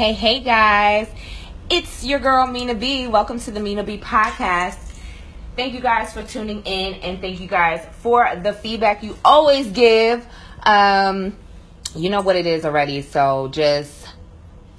Hey, hey guys. It's your girl Mina B. Welcome to the Mina B podcast. Thank you guys for tuning in and thank you guys for the feedback you always give. Um, you know what it is already, so just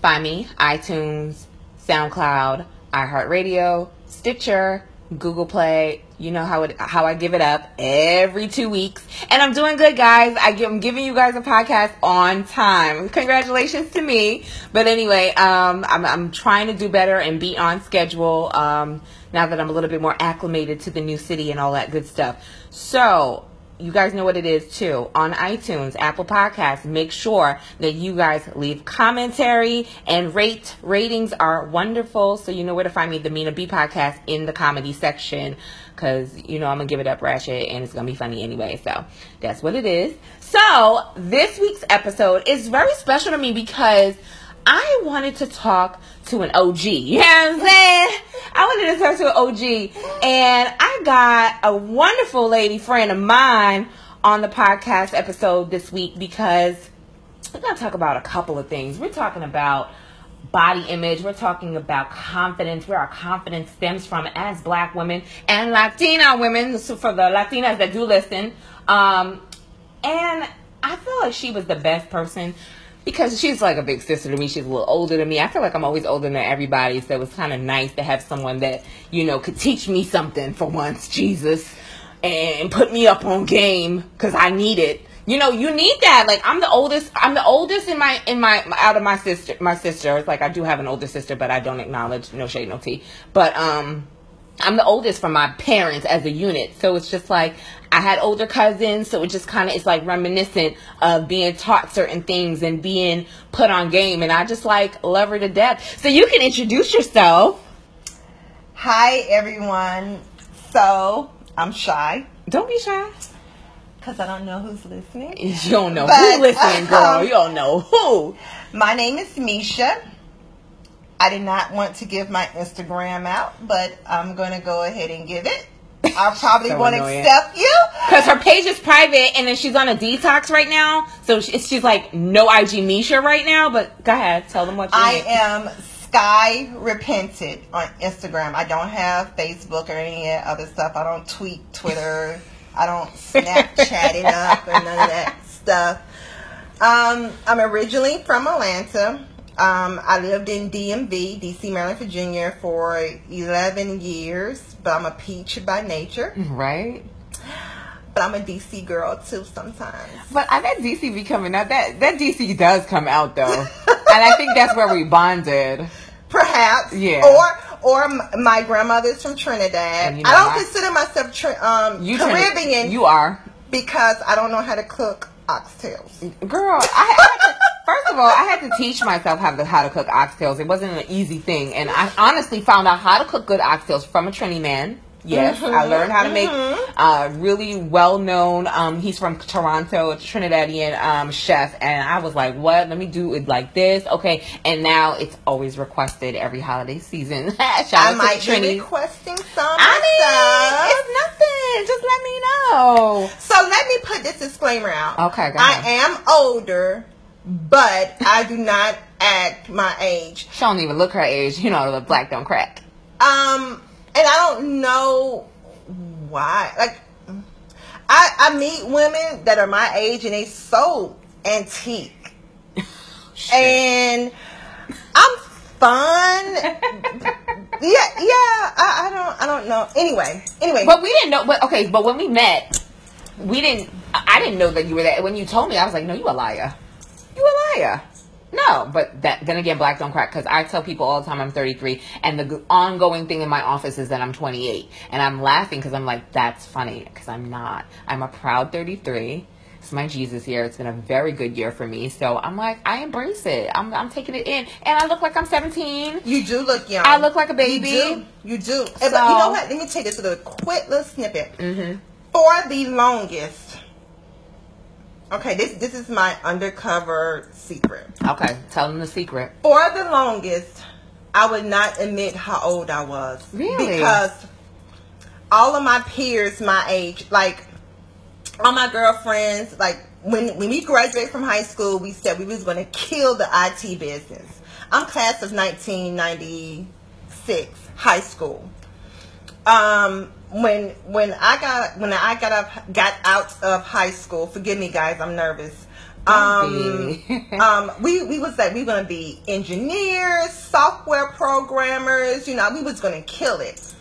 find me iTunes, SoundCloud, iHeartRadio, Stitcher, Google Play. You know how it how I give it up every two weeks, and I'm doing good, guys. I I'm giving you guys a podcast on time. Congratulations to me. But anyway, um, I'm I'm trying to do better and be on schedule. Um, now that I'm a little bit more acclimated to the new city and all that good stuff. So you guys know what it is too. On iTunes, Apple Podcasts, make sure that you guys leave commentary and rate. Ratings are wonderful. So you know where to find me, the Mina B podcast in the comedy section. Cause you know I'm gonna give it up ratchet and it's gonna be funny anyway. So that's what it is. So this week's episode is very special to me because I wanted to talk to an OG. You know what I'm saying? I wanted to talk to an OG. And I got a wonderful lady friend of mine on the podcast episode this week because we're going to talk about a couple of things. We're talking about body image. We're talking about confidence, where our confidence stems from as black women and Latina women. So for the Latinas that do listen. Um, and I feel like she was the best person because she's like a big sister to me. She's a little older than me. I feel like I'm always older than everybody, so it was kind of nice to have someone that you know could teach me something for once, Jesus, and put me up on game because I need it. You know, you need that. Like I'm the oldest. I'm the oldest in my in my out of my sister. My sister. It's like I do have an older sister, but I don't acknowledge. No shade, no tea. But um. I'm the oldest from my parents as a unit. So it's just like I had older cousins, so it just kind of is like reminiscent of being taught certain things and being put on game. And I just like love her to death. So you can introduce yourself. Hi, everyone. So I'm shy. Don't be shy. Because I don't know who's listening. You don't know but, who's listening, girl. Um, you don't know who. My name is Meshia. I did not want to give my Instagram out, but I'm going to go ahead and give it. I probably so won't annoying. accept you because her page is private, and then she's on a detox right now. So she's, she's like no IG Meshia right now. But go ahead, tell them what you. I am Sky Repented on Instagram. I don't have Facebook or any other stuff. I don't tweet Twitter. I don't Snapchat it up or none of that stuff. Um, I'm originally from Atlanta. Um, I lived in DMV, DC, Maryland, Virginia for 11 years, but I'm a peach by nature. Right. But I'm a DC girl too sometimes. But I that DC be coming out. That that DC does come out though, and I think that's where we bonded. Perhaps. Yeah. Or or my grandmother's from Trinidad. You know, I don't I, consider myself tri- um, you Caribbean. you are because I don't know how to cook oxtails. Girl, I, I first of all, I had to teach myself how to how to cook oxtails. It wasn't an easy thing, and I honestly found out how to cook good oxtails from a Trini man. Yes, mm-hmm, I learned how to make mm-hmm. uh, really well known. Um, he's from Toronto, a Trinidadian um, chef, and I was like, "What? Let me do it like this, okay?" And now it's always requested every holiday season. Shout I might Trini. be requesting some. I mean, it's nothing. Just let me know. So let me put this disclaimer out. Okay, I am older, but I do not act my age. She don't even look her age. You know, the black don't crack. Um and I don't know why. Like, I I meet women that are my age and they so antique, and I'm fun. yeah, yeah. I, I don't I don't know. Anyway, anyway. But we didn't know. But okay, but when we met, we didn't. I didn't know that you were that. When you told me, I was like, no, you a liar. You a liar. No, but that, then again, black don't crack because I tell people all the time I'm 33, and the ongoing thing in my office is that I'm 28, and I'm laughing because I'm like, that's funny because I'm not. I'm a proud 33. It's my Jesus year. It's been a very good year for me. So I'm like, I embrace it. I'm, I'm taking it in, and I look like I'm 17. You do look young. I look like a baby. You do. You do. So, but you know what? Let me take this little quick little snippet. Mm-hmm. For the longest Okay, this this is my undercover secret. Okay, tell them the secret. For the longest, I would not admit how old I was. Really? Because all of my peers my age, like all my girlfriends, like when when we graduated from high school, we said we was going to kill the IT business. I'm class of 1996, high school. Um, when when I got when I got up got out of high school, forgive me guys, I'm nervous. Um, um, we we was like we gonna be engineers, software programmers. You know, we was gonna kill it.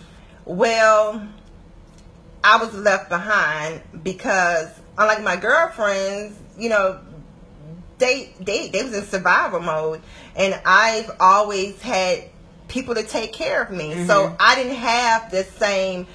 Well, I was left behind because unlike my girlfriends, you know, they they they was in survival mode, and I've always had people to take care of me, mm-hmm. so I didn't have the same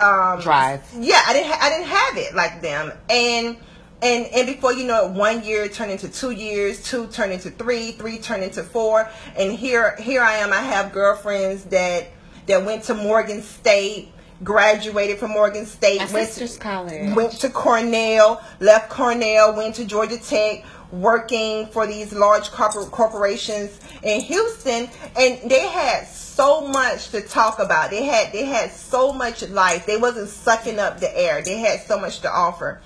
um, drive. Yeah, I didn't ha- I didn't have it like them, and and and before you know it, one year turned into two years, two turned into three, three turned into four, and here here I am. I have girlfriends that that went to Morgan State, graduated from Morgan State, My went to college, went to Cornell, left Cornell, went to Georgia Tech, working for these large corpor- corporations in Houston, and they had so much to talk about. They had they had so much life. They wasn't sucking up the air. They had so much to offer.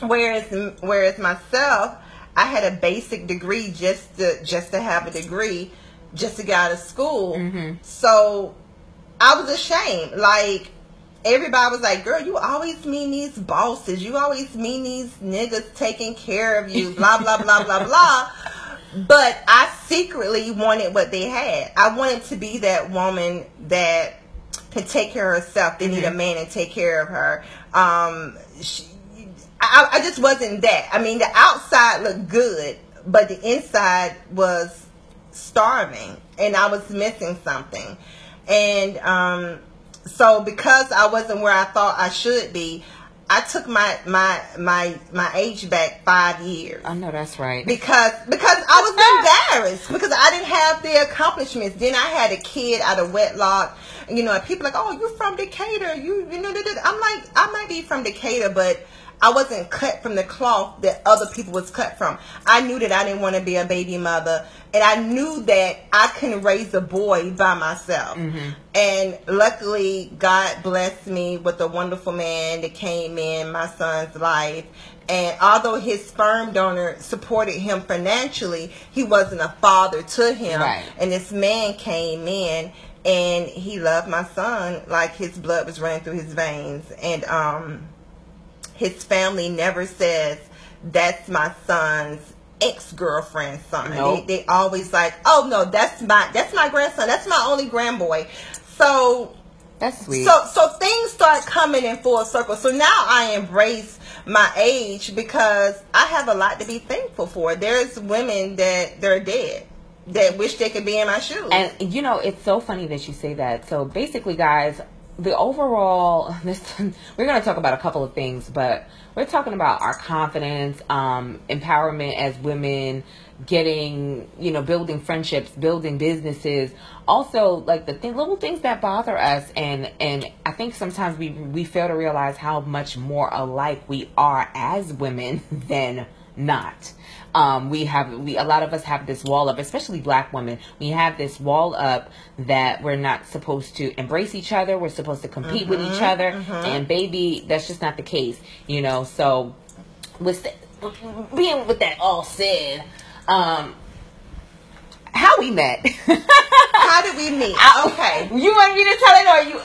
Whereas whereas myself, I had a basic degree just to just to have a degree, just to get out of school. Mm-hmm. So I was ashamed. Like everybody was like, "Girl, you always mean these bosses. You always mean these niggas taking care of you." Blah blah blah blah blah. But I secretly wanted what they had. I wanted to be that woman that can take care of herself. They mm-hmm. need a mm-hmm. man to take care of her. Um, she, I, I just wasn't that. I mean, the outside looked good, but the inside was starving, and I was missing something. And um, so, because I wasn't where I thought I should be, I took my my my my age back five years. I know that's right. Because because I was embarrassed because I didn't have the accomplishments. Then I had a kid out of wedlock. You know, people like, oh, you're from Decatur? You you know, I'm like, I might be from Decatur, but I wasn't cut from the cloth that other people was cut from. I knew that I didn't want to be a baby mother, and I knew that I couldn't raise a boy by myself. Mm-hmm. And luckily, God blessed me with a wonderful man that came in my son's life. And although his sperm donor supported him financially, he wasn't a father to him. Right. And this man came in and he loved my son like his blood was running through his veins. And um his family never says that's my son's ex-girlfriend's son. Nope. They, they always like, oh no, that's my that's my grandson. That's my only grandboy. So that's sweet. So so things start coming in full circle. So now I embrace my age because I have a lot to be thankful for. There's women that they're dead that wish they could be in my shoes. And you know, it's so funny that you say that. So basically, guys, the overall this we're going to talk about a couple of things but we're talking about our confidence um, empowerment as women getting you know building friendships building businesses also like the th- little things that bother us and and i think sometimes we we fail to realize how much more alike we are as women than not um, we have we a lot of us have this wall up, especially black women. We have this wall up that we're not supposed to embrace each other. We're supposed to compete mm-hmm, with each mm-hmm, other, mm-hmm. and baby, that's just not the case. You know, so with being with that all said, um, how we met? how did we meet? Okay, you want me to tell it or you?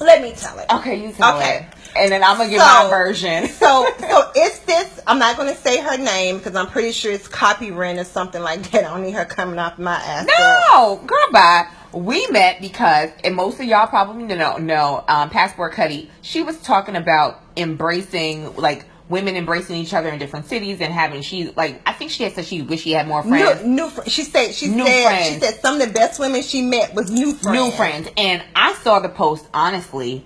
Let me tell it. Okay, you tell okay. it and then I'm gonna give so, my version. so, so it's this. I'm not gonna say her name because I'm pretty sure it's copyright or something like that. I don't need her coming off my ass. No, girl, bye. We met because, and most of y'all probably know, know um, Passport Cuddy. She was talking about embracing, like women embracing each other in different cities and having she like I think she had said she wish she had more friends. New, new fr- she said she new said friends. she said some of the best women she met was new friends. New friends, and I saw the post honestly,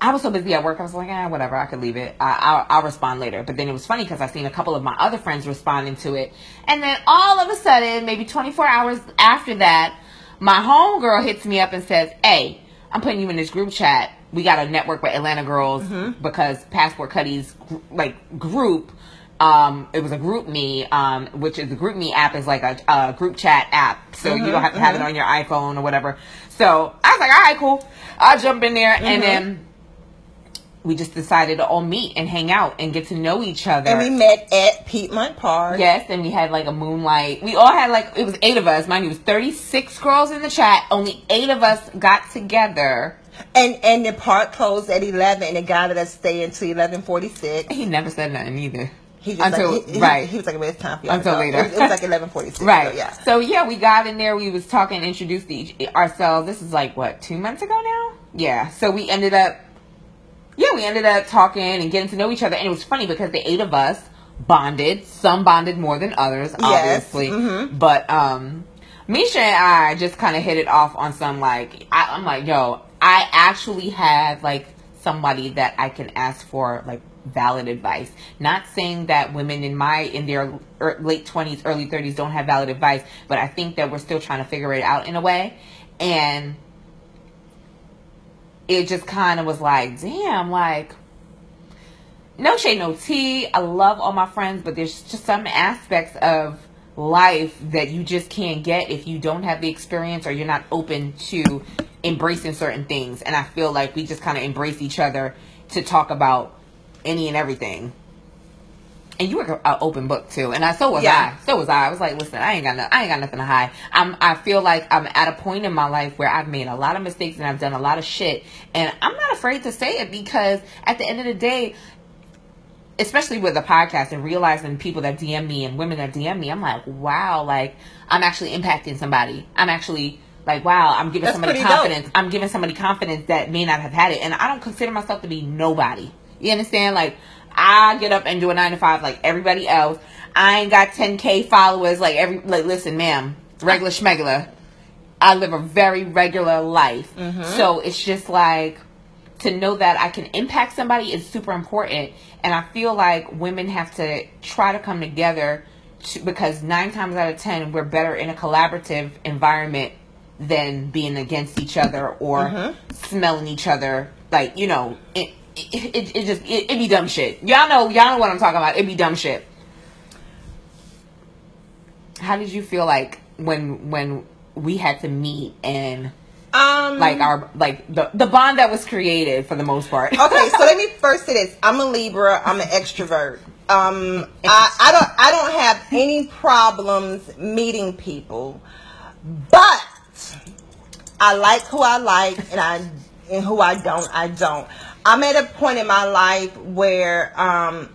I was so busy at work. I was like, ah, whatever. I could leave it. I, will I'll respond later. But then it was funny because I seen a couple of my other friends responding to it, and then all of a sudden, maybe 24 hours after that, my homegirl hits me up and says, "Hey, I'm putting you in this group chat. We got a network with Atlanta girls mm-hmm. because Passport Cuddy's like group." Um, it was a GroupMe, um, which is the GroupMe app is like a, a group chat app, so mm-hmm, you don't have to mm-hmm. have it mm-hmm. on your iPhone or whatever. So I was like, all right, cool. I'll jump in there, and mm-hmm. then we just decided to all meet and hang out and get to know each other. And we met at Piedmont Park. Yes, and we had like a moonlight. We all had like it was eight of us. Mind you, it was thirty six girls in the chat. Only eight of us got together. And and the park closed at eleven, and the guy let us stay until eleven forty six. He never said nothing either. He just Until- like, he, he- right. He, was like, "Well, it's time for y'all Until later. It was, it was like eleven forty six. Right. So, yeah. So yeah, we got in there. We was talking, introduced each, ourselves. This is like what two months ago now. Yeah. So we ended up, yeah, we ended up talking and getting to know each other, and it was funny because the eight of us bonded. Some bonded more than others, obviously. mhm. But um, Meshia and I just kind of hit it off on some like I, I'm like, yo, I actually have like somebody that I can ask for like valid advice. Not saying that women in my in their er, late 20s, early 30s don't have valid advice, but I think that we're still trying to figure it out in a way. And it just kind of was like, damn, like no shade, no tea. I love all my friends, but there's just some aspects of life that you just can't get if you don't have the experience or you're not open to embracing certain things. And I feel like we just kind of embrace each other to talk about any and everything. And you were an open book too, and I so was Yeah. I. So was I. I was like, listen, I ain't got no, I ain't got nothing to hide. I'm. I feel like I'm at a point in my life where I've made a lot of mistakes and I've done a lot of shit, and I'm not afraid to say it because at the end of the day, especially with the podcast and realizing people that DM me and women that DM me, I'm like, wow, like I'm actually impacting somebody. I'm actually like, wow, I'm giving That's somebody pretty dope. confidence. I'm giving somebody confidence that may not have had it, and I don't consider myself to be nobody. You understand? Like I get up and do a nine to five like everybody else. I ain't got 10k followers like every like. Listen, ma'am, regular schmegular. I live a very regular life, mm-hmm. so it's just like to know that I can impact somebody is super important. And I feel like women have to try to come together to, because nine times out of ten, we're better in a collaborative environment than being against each other or mm-hmm. smelling each other. Like, you know, it, it, it, it just, it, it be dumb shit. Y'all know, y'all know what I'm talking about. It be dumb shit. How did you feel like when, when we had to meet and Um. like our like the the bond that was created for the most part. okay, so let me first say this. I'm a Libra. I'm an extrovert. Um, I, I don't I don't have any problems meeting people, but I like who I like, and I and who I don't I don't. I'm at a point in my life where um,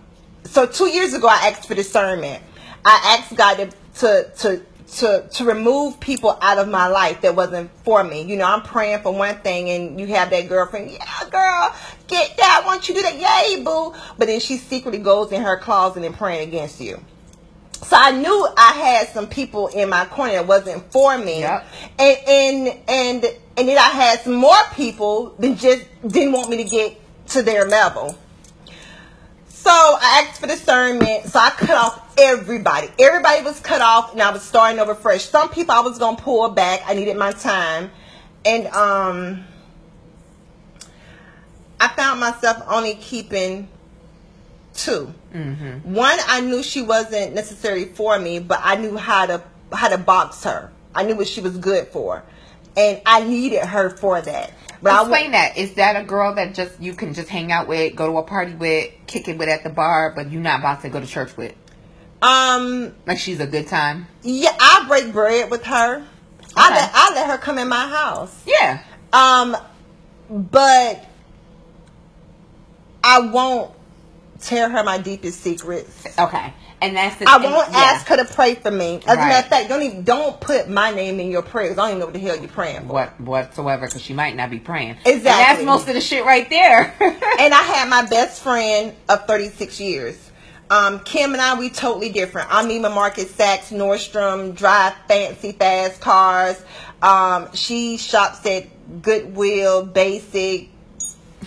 so two years ago I asked for discernment. I asked God to to to to, to remove people out of my life that wasn't for me. You know, I'm praying for one thing and you have that girlfriend, yeah, girl, get that. I want you to do that. Yay, boo. But then she secretly goes in her closet and praying against you. So I knew I had some people in my corner that wasn't for me. Yep. And and and and then I had some more people that just didn't want me to get to their level. So I asked for discernment. So I cut off everybody. Everybody was cut off, and I was starting over fresh. Some people I was gonna pull back. I needed my time, and um, I found myself only keeping 2 One, I knew she wasn't necessarily for me, but I knew how to how to box her. I knew what she was good for, and I needed her for that. But Explain that. Is that a girl that just you can just hang out with, go to a party with, kick it with at the bar, but you're not about to go to church with? um Like she's a good time. Yeah, I break bread with her. I let I let her come in my house. Yeah. Um, but I won't tell her my deepest secrets. Okay. And that's the I won't yeah. ask her to pray for me. As a matter of fact, don't even don't put my name in your prayers. I don't even know what the hell you're praying for. what whatsoever because she might not be praying. Exactly. And that's most of the shit right there. and I had my best friend of 36 years. Um, Kim and I, we totally different. I'm Neiman Marcus, Saks, Nordstrom, drive fancy fast cars. Um, she shops at Goodwill, basic,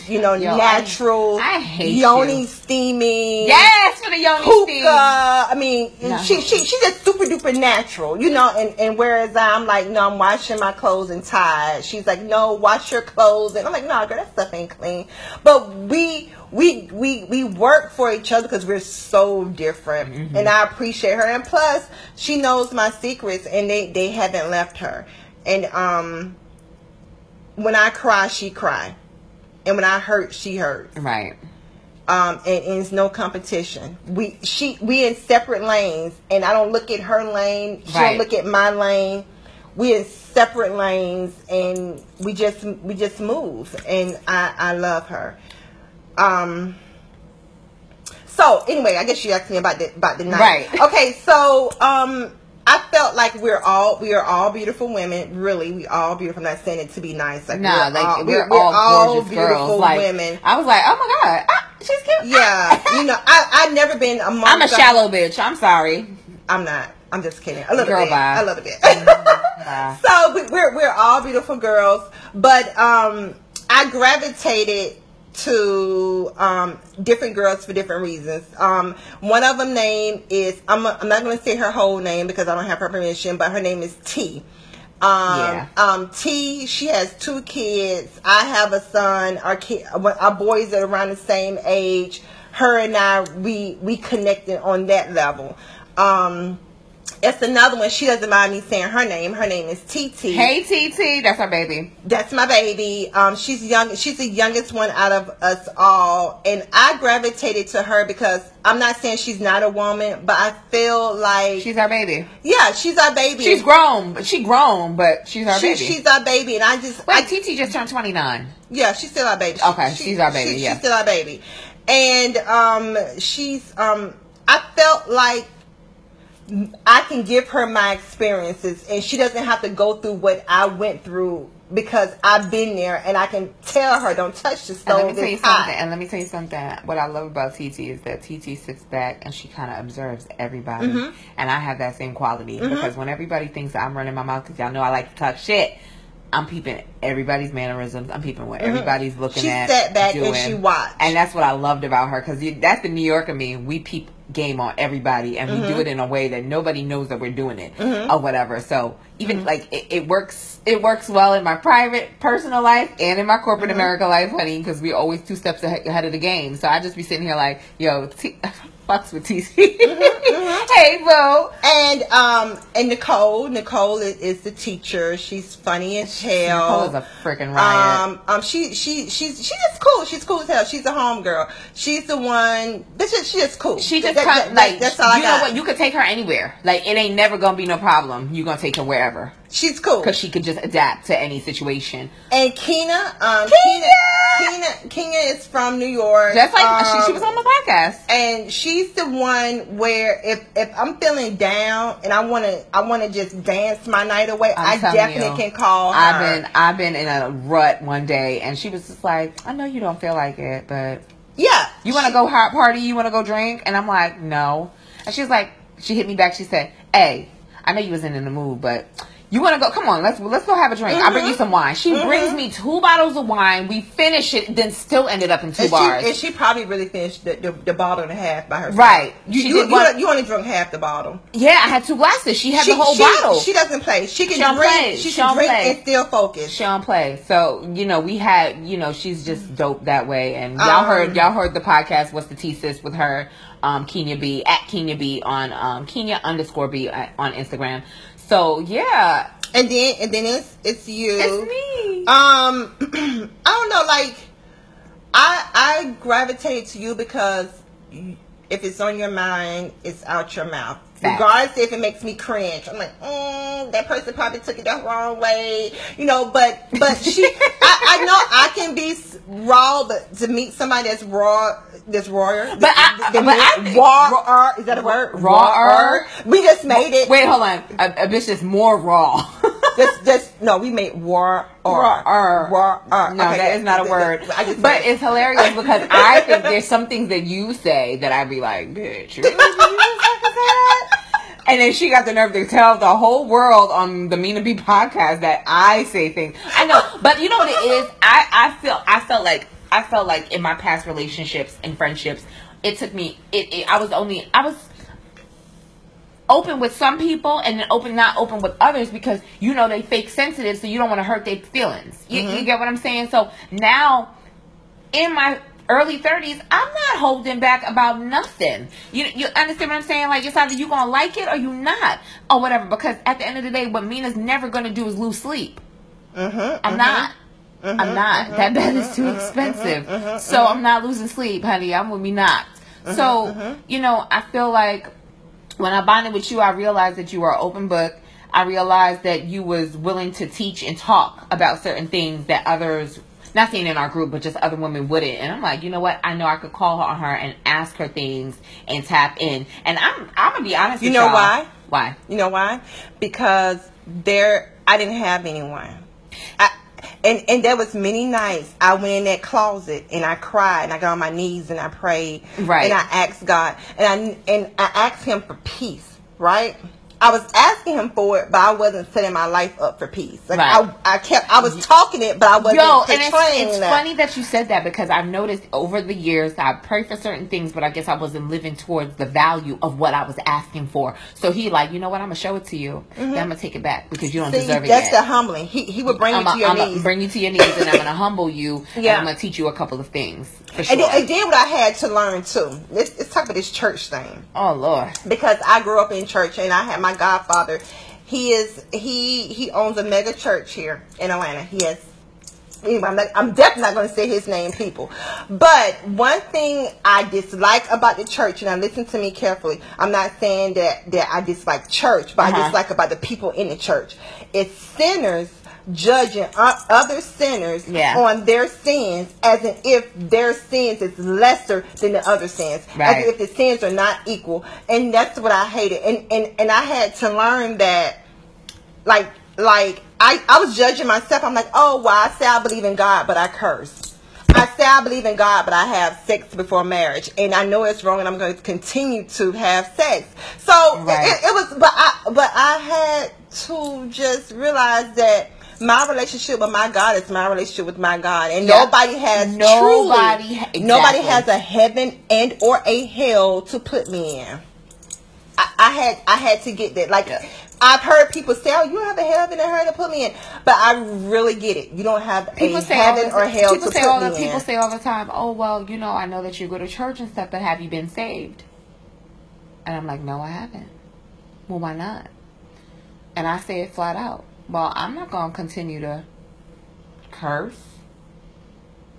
you know, Yo, I- natural, I hate yoni you. steaming. yes, for the yoni Hookah. steam. I mean, No. she she she's just super duper natural, you know. And and whereas I'm like, no, I'm washing my clothes and Tide. She's like, no, wash your clothes, and I'm like, no, girl, that stuff ain't clean. But we we we we work for each other because we're so different, Mm-hmm. and I appreciate her. And plus, she knows my secrets, and they they haven't left her. And um, when I cry, she cry. And when I hurt, she hurts. Right. Um, and, and it's no competition. We she we in separate lanes, and I don't look at her lane. She Right. don't look at my lane. We in separate lanes, and we just we just move. And I I love her. Um. So anyway, I guess you asked me about the about the night. Right. Okay. So um, I felt like we're all we are all beautiful women. Really, we all beautiful. I'm not saying it to be nice. Like No, we're like all, we're, all, gorgeous girls. Like women. I was like, oh my god, ah, she's cute. Yeah, you know, I I've never been among. I'm a shallow bitch. I'm sorry. I'm not. I'm just kidding. A little Girl, bit. bye. A little bit. So we, we're we're all beautiful girls, but um, I gravitated to um, different girls for different reasons. Um, one of them name is I'm I'm not going to say her whole name because I don't have her permission, but her name is T. Um, Yeah. um, T, she has two kids. I have a son. Our kid, our boys are around the same age. Her and I, we we connected on that level. Um, it's another one. She doesn't mind me saying her name. Her name is TT. Hey TT, that's our baby. That's my baby. Um, she's young. She's the youngest one out of us all, and I gravitated to her because I'm not saying she's not a woman, but I feel like She's our baby. yeah, she's our baby. She's grown, but she grown, but she's our She- baby. she's our baby, and I just Wait, I, TT just turned 29. yeah, she's still our baby. Okay, she's our baby, she- yeah. she's still our baby, and um, she's um, I felt like I can give her my experiences, and she doesn't have to go through what I went through because I've been there, and I can tell her, "Don't touch the And stove." let me tell you it's hot." something. And let me tell you something. What I love about TT is that TT sits back and she kind of observes everybody. Mm-hmm. And I have that same quality because when everybody thinks I'm running my mouth, because y'all know I like to talk shit. I'm peeping everybody's mannerisms. I'm peeping what everybody's looking Mm-hmm. She at. sat back and she watched. And that's what I loved about her because that's the New Yorker me. We peep game on everybody and we Mm-hmm. do it in a way that nobody knows that we're doing it or whatever. So even Mm-hmm. like it, it works, it works well in my private personal life and in my corporate Mm-hmm. America life, honey, because we always two steps ahead of the game. So I just be sitting here like, yo, T- fucks with TC. Mm-hmm, hey, boo. And um and Nicole, Nicole is, is the teacher. She's funny as hell. Nicole's a freaking riot. Um, um, she she she's she's just cool. She's cool as hell. She's a home girl. She's the one. This is she's just cool. She just That- come, that- like that's all I you know got. what you could take her anywhere. Like it ain't never gonna be no problem. You gonna take her wherever she's cool. because she can just adapt to any situation. And Kina, um, Kina. Keena, Keena is from New York. Just like she, she Um, was on the podcast. and she's the one where if if I'm feeling down and I want to I want to just dance my night away, I'm I definitely you, can call her. I've been I've been in a rut one day, and she was just like, "I know you don't feel like it, but yeah. you want to go hot party? You want to go drink?" And I'm like, "No." And she was like, she hit me back. She said, "Hey, I know you wasn't in the mood, but." You want to go? Come on, let's let's go have a drink. I'll bring you some wine. She brings me two bottles of wine. We finish it, then still ended up in two And she, bars. and she probably really finished the, the, the bottle and a half by herself. Right. You, She you, one- you only drunk half the bottle. yeah, I had two glasses. She had she, the whole she, bottle. She doesn't play. She can She drink. play. She She can drink play. and still focus. She don't play. So, you know, we had, you know, she's just dope that way. And y'all Um, heard, y'all heard the podcast, What's the T-Sis with her, um, Kenya B, at Kenya B on, um, Kenya underscore B on Instagram. So, yeah, And then and then it's it's you. it's me. Um, I don't know. Like, I I gravitate to you because if it's on your mind, it's out your mouth. Facts. Regardless if it makes me cringe, I'm like, mm, that person probably took it the wrong way, you know. But but she, I, I know I can be raw, but to meet somebody that's raw, that's rawer. But I- than but me, I think- raw, is that a word? Rawer? Er? We just made it. Wait, hold on. A, a bitch is more raw. Just, just no. We made war or Raw. Er. war. No, that is not a word. I just but it. it's hilarious because I think there's some things that you say that I'd be like, bitch, you really you fucking say that? And then she got the nerve to tell the whole world on the Mean Mina B podcast that I say things. I know, but you know what it is? I, I feel I felt like I felt like in my past relationships and friendships, it took me it, it I was only I was open with some people and then open not open with others because you know they fake sensitive so you don't want to hurt their feelings you, you mm-hmm. get what i'm saying so now in my early 30s i'm not holding back about nothing you you understand what i'm saying like it's either you gonna like it or you not or whatever because at the end of the day what mina's never gonna do is lose sleep Mhm, i'm mhm. not Mm-hmm, I'm uh-huh, not. that bed is too expensive. so I'm not losing sleep, honey. I'm gonna be knocked. So you know, I feel like when I bonded with you, I realized that you were an open book. I realized that you was willing to teach and talk about certain things that others not saying in our group, but just other women wouldn't. And I'm like, you know what? I know I could call her on her and ask her things and tap in. And I'm I'm gonna be honest. You know y'all. why? Why? You know why? Because there, I didn't have anyone. I, and and there was many nights I went in that closet and I cried and I got on my knees and I prayed. Right. And I asked God and I and I asked Him for peace. Right. I was asking him for it, but I wasn't setting my life up for peace. Like Right. I, I kept, I was talking it, but I wasn't Yo, and it's, it's that. funny that you said that because I've noticed over the years I pray for certain things, but I guess I wasn't living towards the value of what I was asking for. So he like, you know what? I'm gonna show it to you. Then I'm gonna take it back because you don't Mm-hmm. See, deserve it that's yet. the humbling. He he would bring I'm you to your gonna knees. bring you to your knees, and I'm gonna humble you, and Yeah. I'm gonna teach you a couple of things for sure. and, then, and then what I had to learn too. Let's, let's talk about this church thing. oh Lord, because I grew up in church and I had my godfather. He is he he owns a mega church here in Atlanta. He has. Anyway, I'm, not, I'm definitely not going to say his name, people. But one thing I dislike about the church, and I listen to me carefully. I'm not saying that that I dislike church, but I Uh-huh. dislike about the people in the church. It's sinners judging other sinners Yeah. on their sins as in if their sins is lesser than the other sins. Right. as if the sins are not equal. And that's what i hated. And and, and i had to learn that like like I, I was judging myself. I'm like oh well i say i believe in god but i curse. I say i believe in god but i have sex before marriage. And i know it's wrong and i'm going to continue to have sex. So Right. it, it was but i but i had to just realize that my relationship with my God is my relationship with my God, and Yeah. nobody has Nobody- truly, exactly. nobody has a heaven and or a hell to put me in. I, I had I had to get that. Like Yeah. I've heard people say, "Oh, you have a heaven and a hell to put me in," but I really get it. You don't have people a say heaven the, or hell people to say put all me the in. people say all the time, oh well, you know, I know that you go to church and stuff, but have you been saved? And I'm like, no, I haven't. Well, why not? And I say it flat out. Well, I'm not gonna continue to curse,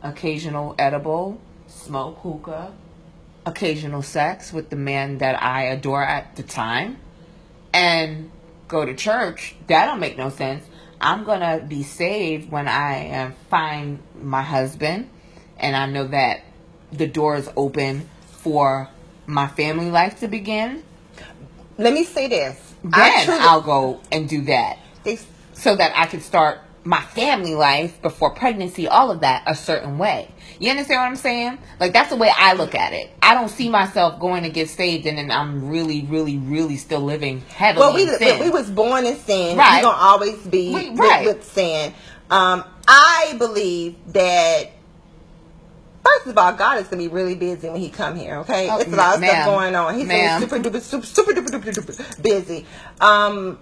occasional edible, smoke hookah, occasional sex with the man that I adore at the time, and go to church. That don't make no sense. I'm gonna be saved when I find my husband, and I know that the door is open for my family life to begin. Let me say this. Then truly- I'll go and do that they- so that I can start my family life before pregnancy, all of that a certain way. You understand what I'm saying? Like that's the way I look at it. I don't see myself going to get saved and then I'm really, really, really still living heavily well, we, in sin. we was born in sin. Right. We're gonna always be We- with- right. with, sin. Um, I believe that. First of all, God is gonna be really busy when He come here. Okay, Oh, it's a lot of stuff going on. He's super duper super super duper duper duper busy. Um,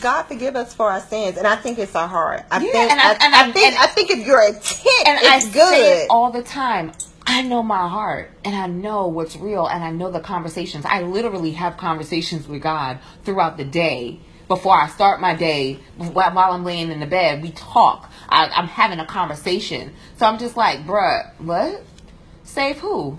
God forgive us for our sins, and I think it's our heart. I Yeah, think and I- I, and I I- think and- I think if your intent and I is say good, it all the time. I know my heart and I know what's real and I know the conversations. I literally have conversations with God throughout the day. Before I start my day, while while I'm laying in the bed, we talk. I, I'm having a conversation. So I'm just like, bruh, what? Save who?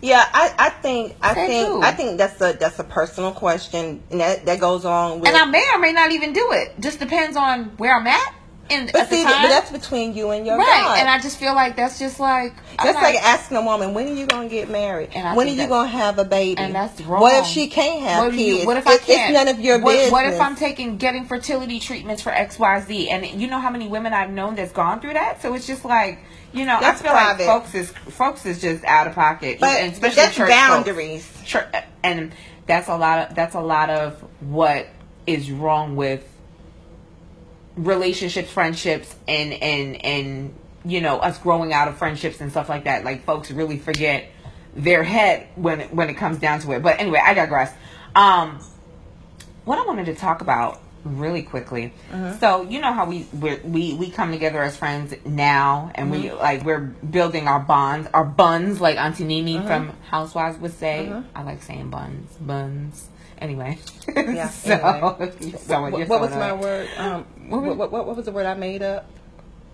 Yeah, I, I think I Say think who? I think that's a that's a personal question, and that that goes on with. And I may or may not even do it. Just depends on where I'm at. And but see, time. but that's between you and your right. God. And I just feel like that's just like Just like, asking a woman, when are you gonna get married? When are you gonna have a baby? And that's wrong. What if she can't have what kids? you- what if I can't? It's none of your what, business. What if I'm taking getting fertility treatments for X, Y, Z? And you know how many women I've known that's gone through that. So it's just like you know, That's I feel private. like folks is folks is just out of pocket, But and especially that's church boundaries. Folks. Church, and that's a lot of that's a lot of what is wrong with relationships, friendships, and and and you know us growing out of friendships and stuff like that. Like folks really forget their head when when it comes down to it. But anyway, I digress. Um, what I wanted to talk about really quickly. So you know how we we're, we we come together as friends now, and we like we're building our bonds, our buns, like Auntie NeNe from Housewives would say. I like saying buns, buns. Anyway, Yeah, so, anyway. so what, what was my word? Um, What what, was- what, what, what was the word I made up?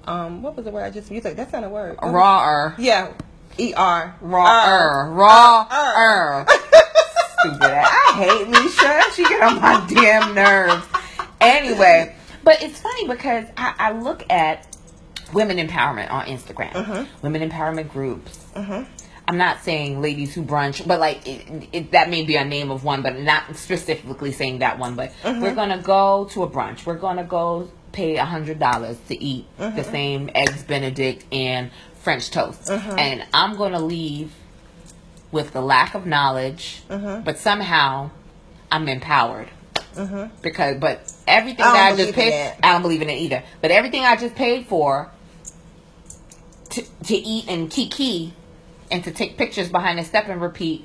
um, what was the word I just used? Like, that's not a word. Raw. Er. Yeah. E R. Raw. Raw. Stupid. I hate Meshia. She get on my damn nerves. Anyway, but it's funny because I, I look at women empowerment on Instagram, Mhm. women empowerment groups. Mhm. I'm not saying ladies who brunch, but like it, it, that may be a name of one, but not specifically saying that one. But we're gonna go to a brunch. We're gonna go pay a hundred dollars to eat the same eggs Benedict and French toast, and I'm gonna leave with the lack of knowledge, but somehow I'm empowered. Because, but everything I that I just paid. I don't believe in it either. But everything I just paid for to, to eat and kiki and to take pictures behind a step and repeat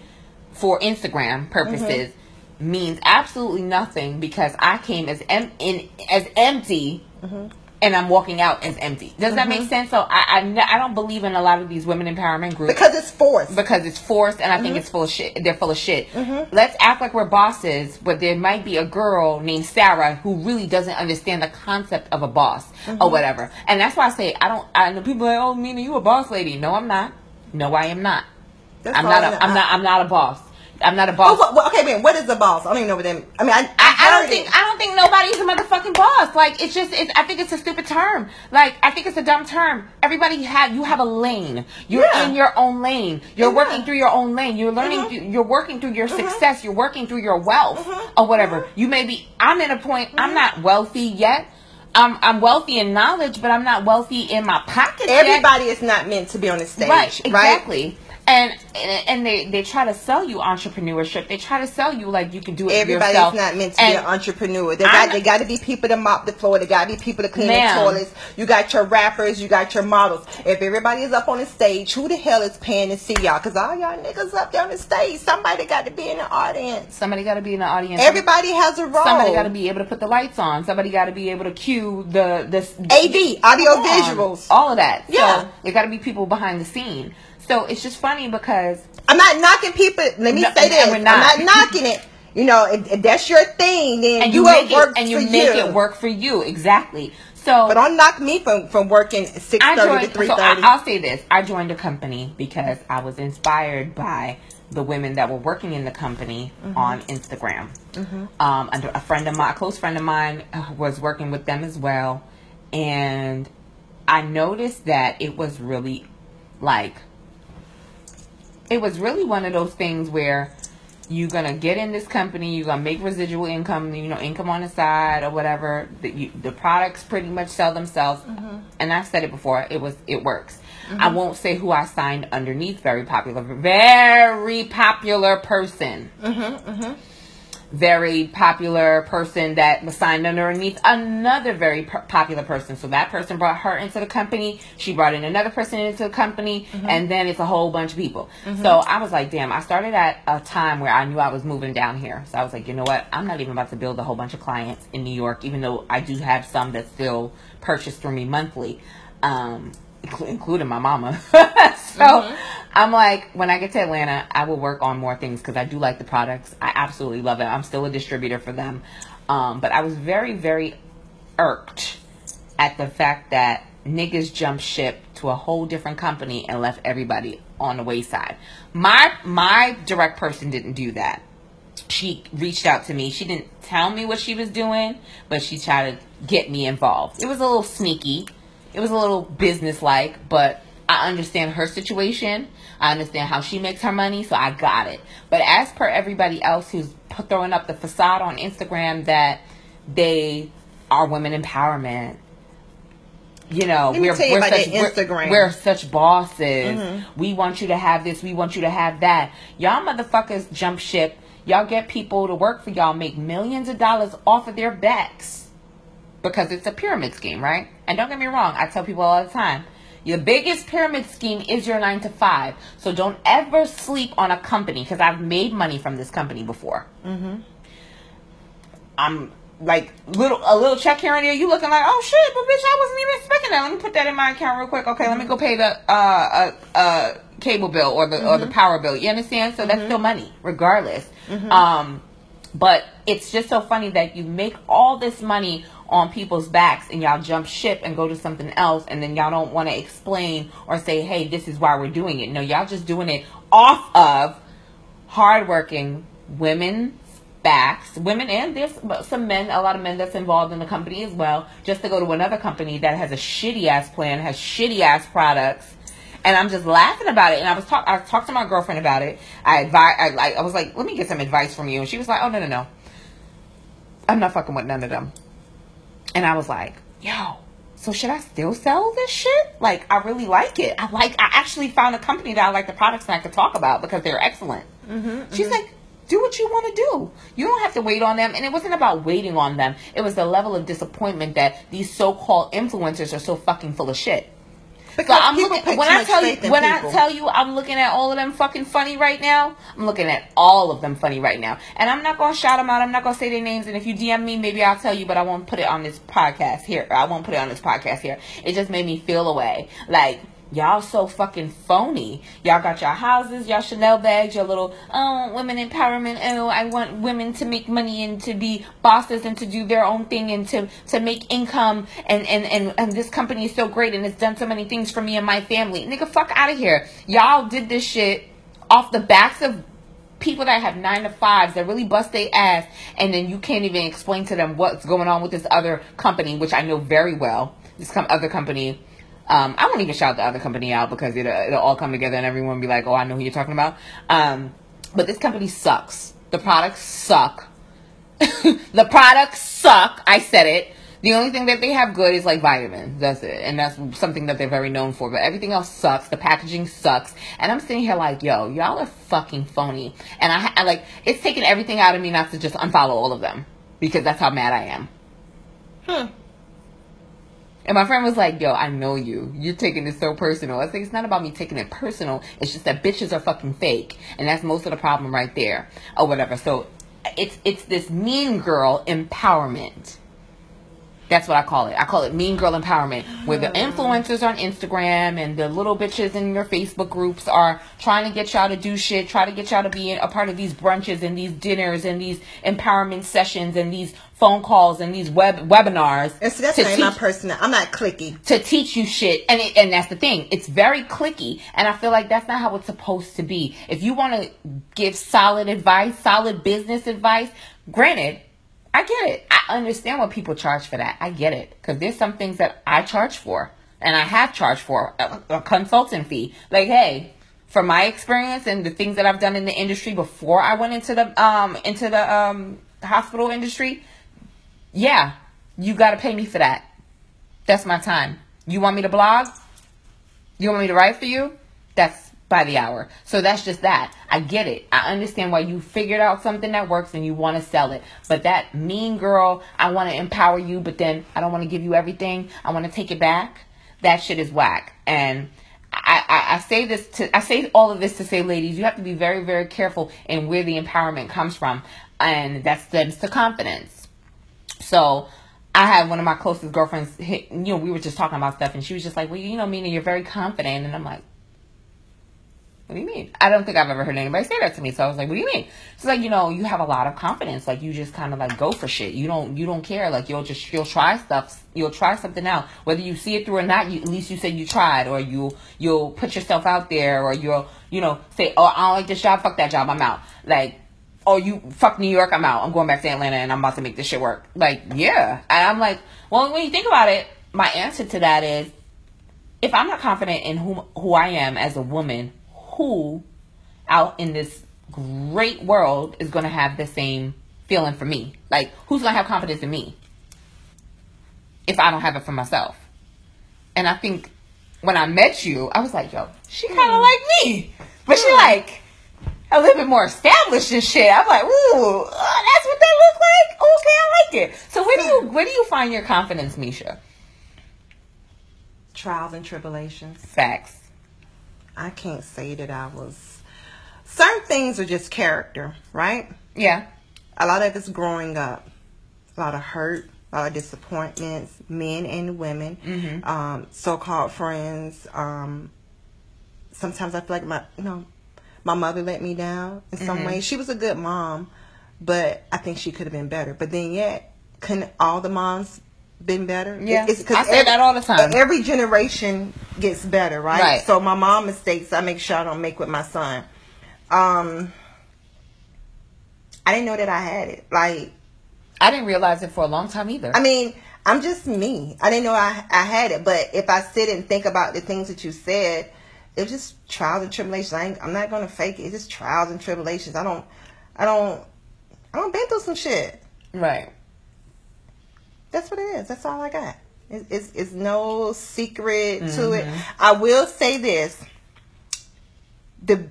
for Instagram purposes mm-hmm. means absolutely nothing because I came as em- in as empty mm-hmm. and I'm walking out as empty. Does that make mm-hmm. sense? So I, I n- I don't believe in a lot of these women empowerment groups Because it's forced. because it's forced and I think it's full of shit. They're full of shit. Let's act like we're bosses, but there might be a girl named Sarah who really doesn't understand the concept of a boss or whatever. And that's why I say I don't. I know people are like, oh, Mina, you a boss lady? No, I'm not. No, I am not. That's I'm not. A. I'm I- not. I'm not a boss. I'm not a Oh, boss. what, what, okay, man. What is a boss? I don't even know what them. I mean, I, I, I don't think it. I don't think nobody's a motherfucking boss. Like it's just it's I think it's a stupid term. Like I think it's a dumb term. Everybody have you have a lane. You're Yeah. in your own lane. You're Yeah. working through your own lane. You're learning. Mhm. through- You're working through your success. You're working through your wealth Mhm. or whatever. You may be. I'm in a point. I'm not wealthy yet. I'm I'm wealthy in knowledge, but I'm not wealthy in my pockets yet. Everybody is not meant to be on the stage, Right, right? And and they they try to sell you entrepreneurship. They try to sell you like you can do it Everybody's yourself. not meant to And be an entrepreneur. They I'm- got they got to be people to mop the floor. They got to be people to clean the toilets. You got your rappers. You got your models. If everybody is up on the stage, who the hell is paying to see y'all? Because all y'all niggas up there on the stage, somebody got to be in the audience. Somebody got to be in the audience. Everybody has a role. Somebody got to be able to put the lights on. Somebody got to be able to cue the the AV, audio visuals. all of that. Yeah. so there got to be people behind the scene. So it's just funny because I'm not knocking people. Let me No, say this. we're I'm not. knocking it. You know, if, if that's your thing, then and you, make it and you make you. it work for you exactly. So But don't knock me from from working six thirty to three So thirty. I, I'll say this: I joined a company because I was inspired by the women that were working in the company Mm-hmm. on Instagram. Um, and a friend of mine, a close friend of mine, uh, was working with them as well, and I noticed that it was really like it was really one of those things where you're gonna get in this company, you're gonna make residual income, you know, income on the side or whatever. The, you, the products pretty much sell themselves, mm-hmm. and I've said it before. It was it works. I mm-hmm. won't say who I signed underneath. Very popular, very popular person. Mm-hmm, Very popular person that was signed underneath another very p- popular person. So that person brought her into the company. She brought in another person into the company, and then it's a whole bunch of people. So I was like, damn. I started at a time where I knew I was moving down here. So I was like, you know what? I'm not even about to build a whole bunch of clients in New York, even though I do have some that still purchase through me monthly. Um, including my mama. so I'm like, when I get to Atlanta, I will work on more things because I do like the products. I absolutely love it. I'm still a distributor for them. Um, but I was very, very irked at the fact that niggas jumped ship to a whole different company and left everybody on the wayside. My my direct person didn't do that she reached out to me. She didn't tell me what she was doing, but she tried to get me involved. It was a little sneaky. It was a little business-like, but I understand her situation. I understand how she makes her money, so I got it. But as per everybody else who's throwing up the facade on Instagram that they are women empowerment, you know, we're, you we're such we're- Instagram. we're such bosses. We want you to have this. We want you to have that. Y'all motherfuckers jump ship. Y'all get people to work for y'all, make millions of dollars off of their backs because it's a pyramid scheme, right? And don't get me wrong, I tell people all the time. Your biggest pyramid scheme is your nine to five. So don't ever sleep on a company because I've made money from this company before. I'm like little a little check here and there. You looking like, oh shit, but bitch, I wasn't even expecting that. Let me put that in my account real quick. Okay, let me go pay the uh uh, uh cable bill or the or the power bill. You understand? So that's still money, regardless. Um, But it's just so funny that you make all this money on people's backs and y'all jump ship and go to something else and then y'all don't want to explain or say, hey, this is why we're doing it. No, y'all just doing it off of hardworking women backs, women and there's some men, a lot of men that's involved in the company as well, just to go to another company that has a shitty ass plan, has shitty ass products. And I'm just laughing about it. And I was talk, I talked to my girlfriend about it. I advise, I I was like, let me get some advice from you. And she was like, oh no no no, I'm not fucking with none of them. And I was like, yo, so should I still sell this shit? Like, I really like it. I like, I actually found a company that I like the products and I could talk about because they're excellent. Mm-hmm, She's mm-hmm. like, do what you want to do. You don't have to wait on them. And it wasn't about waiting on them. It was the level of disappointment that these so-called influencers are so fucking full of shit. Because I'm looking when I tell you when people. I tell you I'm looking at all of them fucking funny right now. I'm looking at all of them funny right now, and I'm not gonna shout them out. I'm not gonna say their names. And if you DM me, maybe I'll tell you, but I won't put it on this podcast here. I won't put it on this podcast here. It just made me feel away, like Y'all so fucking phony. Y'all got your houses, y'all Chanel bags, your little oh women empowerment. Oh, I want women to make money and to be bosses and to do their own thing and to to make income. And and and and this company is so great and it's done so many things for me and my family. Nigga, fuck out of here. Y'all did this shit off the backs of people that have nine to fives that really bust their ass and then you can't even explain to them what's going on with this other company which i know very well this com- other company um, I won't even shout the other company out because it'll, it'll all come together and everyone will be like, oh, I know who you're talking about. Um, but this company sucks. The products suck. the products suck. I said it. The only thing that they have good is like vitamins. That's it. And that's something that they're very known for. But everything else sucks. The packaging sucks. And I'm sitting here like, yo, y'all are fucking phony. And I, I like, it's taken everything out of me not to just unfollow all of them. Because that's how mad I am. Hmm. And my friend was like, yo, I know you. You're taking this so personal. I like, it's not about me taking it personal. It's just that bitches are fucking fake. And that's most of the problem right there. Or whatever. So it's it's this mean girl empowerment. That's what I call it. I call it mean girl empowerment, where the ah. influencers on Instagram and the little bitches in your Facebook groups are trying to get y'all to do shit, try to get y'all to be a part of these brunches and these dinners and these empowerment sessions and these phone calls and these web webinars. And so that's not teach, my personal. I'm not clicky to teach you shit, and it, and that's the thing. It's very clicky, and I feel like that's not how it's supposed to be. If you want to give solid advice, solid business advice, granted I get it. I understand what people charge for that. I get it. Because there's some things that I charge for. And I have charged for a, a consultant fee. Like, hey, from my experience and the things that I've done in the industry before I went into the um into the um hospital industry, yeah, you got to pay me for that. That's my time. You want me to blog? You want me to write for you? That's by the hour. So that's just that. I get it. I understand why you figured out something that works and you want to sell it. But that mean girl, I want to empower you, but then I don't want to give you everything. I want to take it back. That shit is whack. And I, I, I say this to, I say all of this to say, ladies, you have to be very, very careful in where the empowerment comes from. And that stems to confidence. So, I had one of my closest girlfriends, hit, you know, we were just talking about stuff, and she was just like, "Well, you know, Mina, you're very confident," and I'm like, what do you mean? I don't think I've ever heard anybody say that to me. So I was like, what do you mean? She's like, you know, you have a lot of confidence. Like you just kind of like go for shit. You don't, you don't care. Like you'll just, you'll try stuff. You'll try something out. Whether you see it through or not, you, at least you said you tried or you, you'll put yourself out there or you'll, you know, say, oh, I don't like this job. Fuck that job. I'm out. Like, oh, you fuck New York. I'm out. I'm going back to Atlanta and I'm about to make this shit work. Like, yeah. And I'm like, well, when you think about it, my answer to that is, if I'm not confident in who who I am as a woman, who out in this great world is going to have the same feeling for me? Like, who's going to have confidence in me if I don't have it for myself? And I think when I met you, I was like, yo, she kind of mm. like me. But mm. she like a little bit more established and shit. I'm like, ooh, uh, that's what they look like. Okay, I like it. So where do you where do you find your confidence, Meshia? Trials and tribulations. Facts. I can't say that I was. Certain things are just character, right? Yeah. A lot of it's growing up. A lot of hurt, a lot of disappointments, men and women, mm-hmm. um, so-called friends. Um, sometimes I feel like my, you know, my mother let me down in some mm-hmm. ways. She was a good mom, but I think she could have been better. But then yet, couldn't all the moms been better? Yeah, It's- I say that all the time. Every generation gets better, right? Right. So my mom mistakes I make sure I don't make with my son. Um, I didn't know that I had it. Like, I didn't realize it for a long time either. I mean, I'm just me. I didn't know I, I had it, but if I sit and think about the things that you said, it's just trials and tribulations. I ain't, I'm not gonna fake it. It's just trials and tribulations. I don't, I don't, I don't been through some shit. right. That's what it is. That's all I got. It's, it's, it's no secret to it. I will say this: the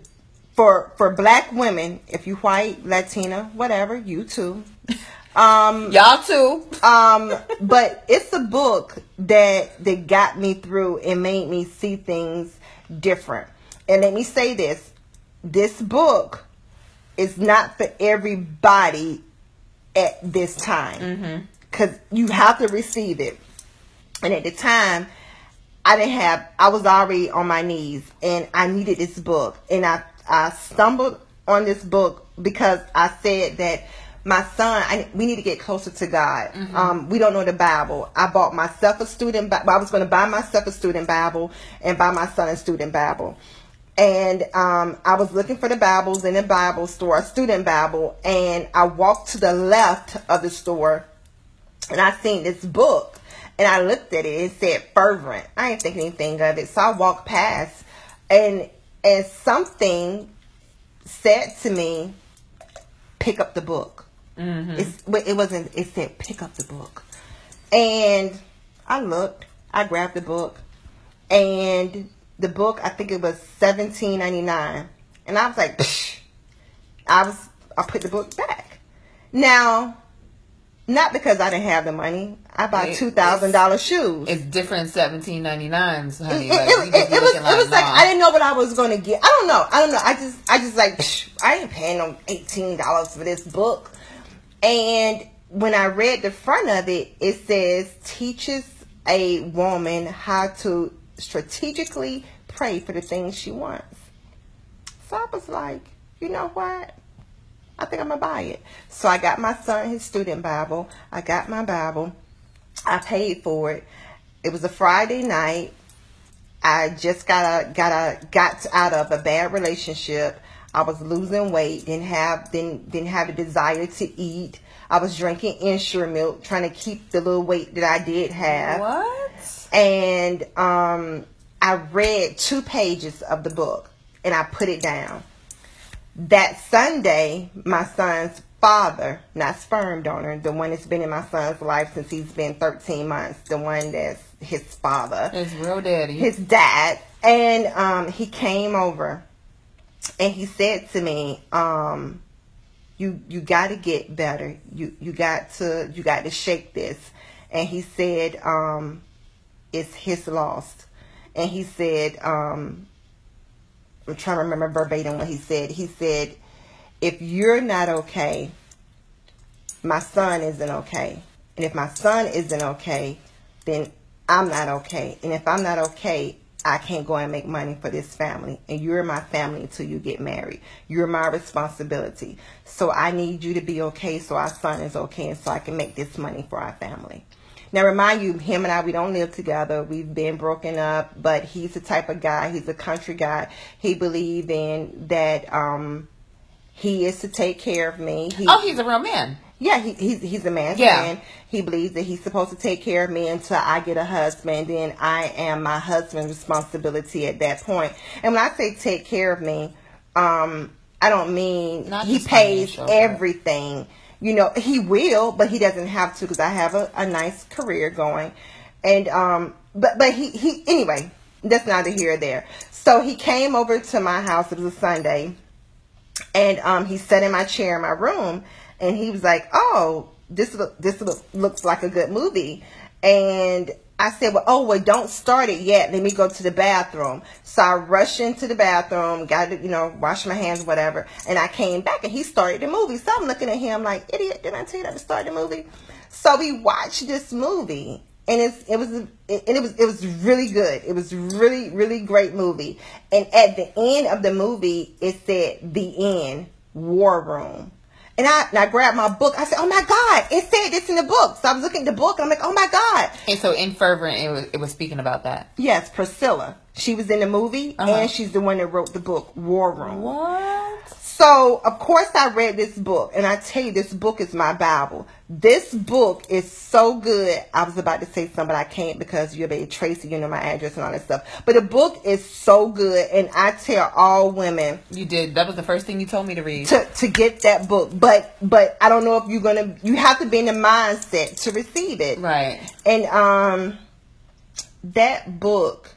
for for black women, if you white, Latina, whatever, you too. Um, Y'all too. um, but it's a book that that got me through and made me see things different. And let me say this: this book is not for everybody at this time because you have to receive it. And at the time, I didn't have. I was already on my knees, and I needed this book. And I I stumbled on this book because I said that my son, I, we need to get closer to God. Um, we don't know the Bible. I bought myself a student. Bi- I was going to buy myself a student Bible and buy my son a student Bible. And um, I was looking for the Bibles in the Bible store, a student Bible, and I walked to the left of the store and I seen this book and I looked at it. It said fervent. I didn't think anything of it. So I walked past and and something said to me, pick up the book. Mm-hmm. It's, but it wasn't, it said pick up the book. And I looked, I grabbed the book and the book, I think it was seventeen ninety nine. And I was like, Psh. I was, I put the book back. Now, not because I didn't have the money. I bought two thousand dollar shoes. It's different seventeen ninety nines, honey. it, Like, it, it, it was it was like nah. I didn't know what I was going to get. I don't know. I don't know. I just I just like I ain't paying no eighteen dollars for this book. And when I read the front of it, it says teaches a woman how to strategically pray for the things she wants. So I was like, you know what? I think I'm gonna buy it. So I got my son his student Bible. I got my Bible. I paid for it. It was a Friday night. I just got a got a got out of a bad relationship. I was losing weight, didn't have didn't didn't have a desire to eat. I was drinking Ensure milk, trying to keep the little weight that I did have What? and um, I read two pages of the book and I put it down. That Sunday, my son's father, not sperm donor, the one that's been in my son's life since he's been 13 months, the one that's his father, his real daddy. his dad, and um, he came over and he said to me, um, you you got to get better. You you got to you got to shake this. And he said, um, it's his loss. And he said, um, I'm trying to remember verbatim what he said. He said, if you're not okay, my son isn't okay. And if my son isn't okay, then I'm not okay. And if I'm not okay, I can't go and make money for this family. And you're my family until you get married. You're my responsibility. So I need you to be okay so our son is okay and so I can make this money for our family. Now remind you, him and I, we don't live together. We've been broken up, but he's the type of guy, he's a country guy. He believed in that um he is to take care of me. He, oh, he's a real man. yeah, he, he's he's a man's Yeah. man. He believes that he's supposed to take care of me until I get a husband. Then I am my husband's responsibility at that point. And when I say take care of me, um, I don't mean Not he pays financial, everything. You know, he will, but he doesn't have to because I have a, a nice career going. And um, but but he he anyway. That's neither here or there. So he came over to my house. It was a Sunday and um, he sat in my chair in my room, and he was like, "Oh, this look this look, looks like a good movie," and I said, "Well, oh, well, don't start it yet. Let me go to the bathroom." So I rushed into the bathroom, got to, you know, wash my hands, whatever, and I came back, and he started the movie. So I'm looking at him like, "Idiot! Didn't I tell you not to start the movie?" So we watched this movie, and it's it was it, and it was it was really good. It was really really great movie. And at the end of the movie, it said the end war room. And I, and I grabbed my book. I said, "Oh my God, it said this in the book." So I was looking at the book, and I'm like, "Oh my God!" And so in Fervent, it was it was speaking about that. Yes, Priscilla. She was in the movie, Uh-huh. and she's the one that wrote the book War Room. What? So, of course, I read this book, and I tell you, this book is my Bible. This book is so good. I was about to say something, but I can't because you're baby Tracy, you know my address and all that stuff. But the book is so good, and I tell all women You did. That was the first thing you told me to read. to to get that book. But but I don't know if you're gonna. You have to be in the mindset to receive it. Right. And um, that book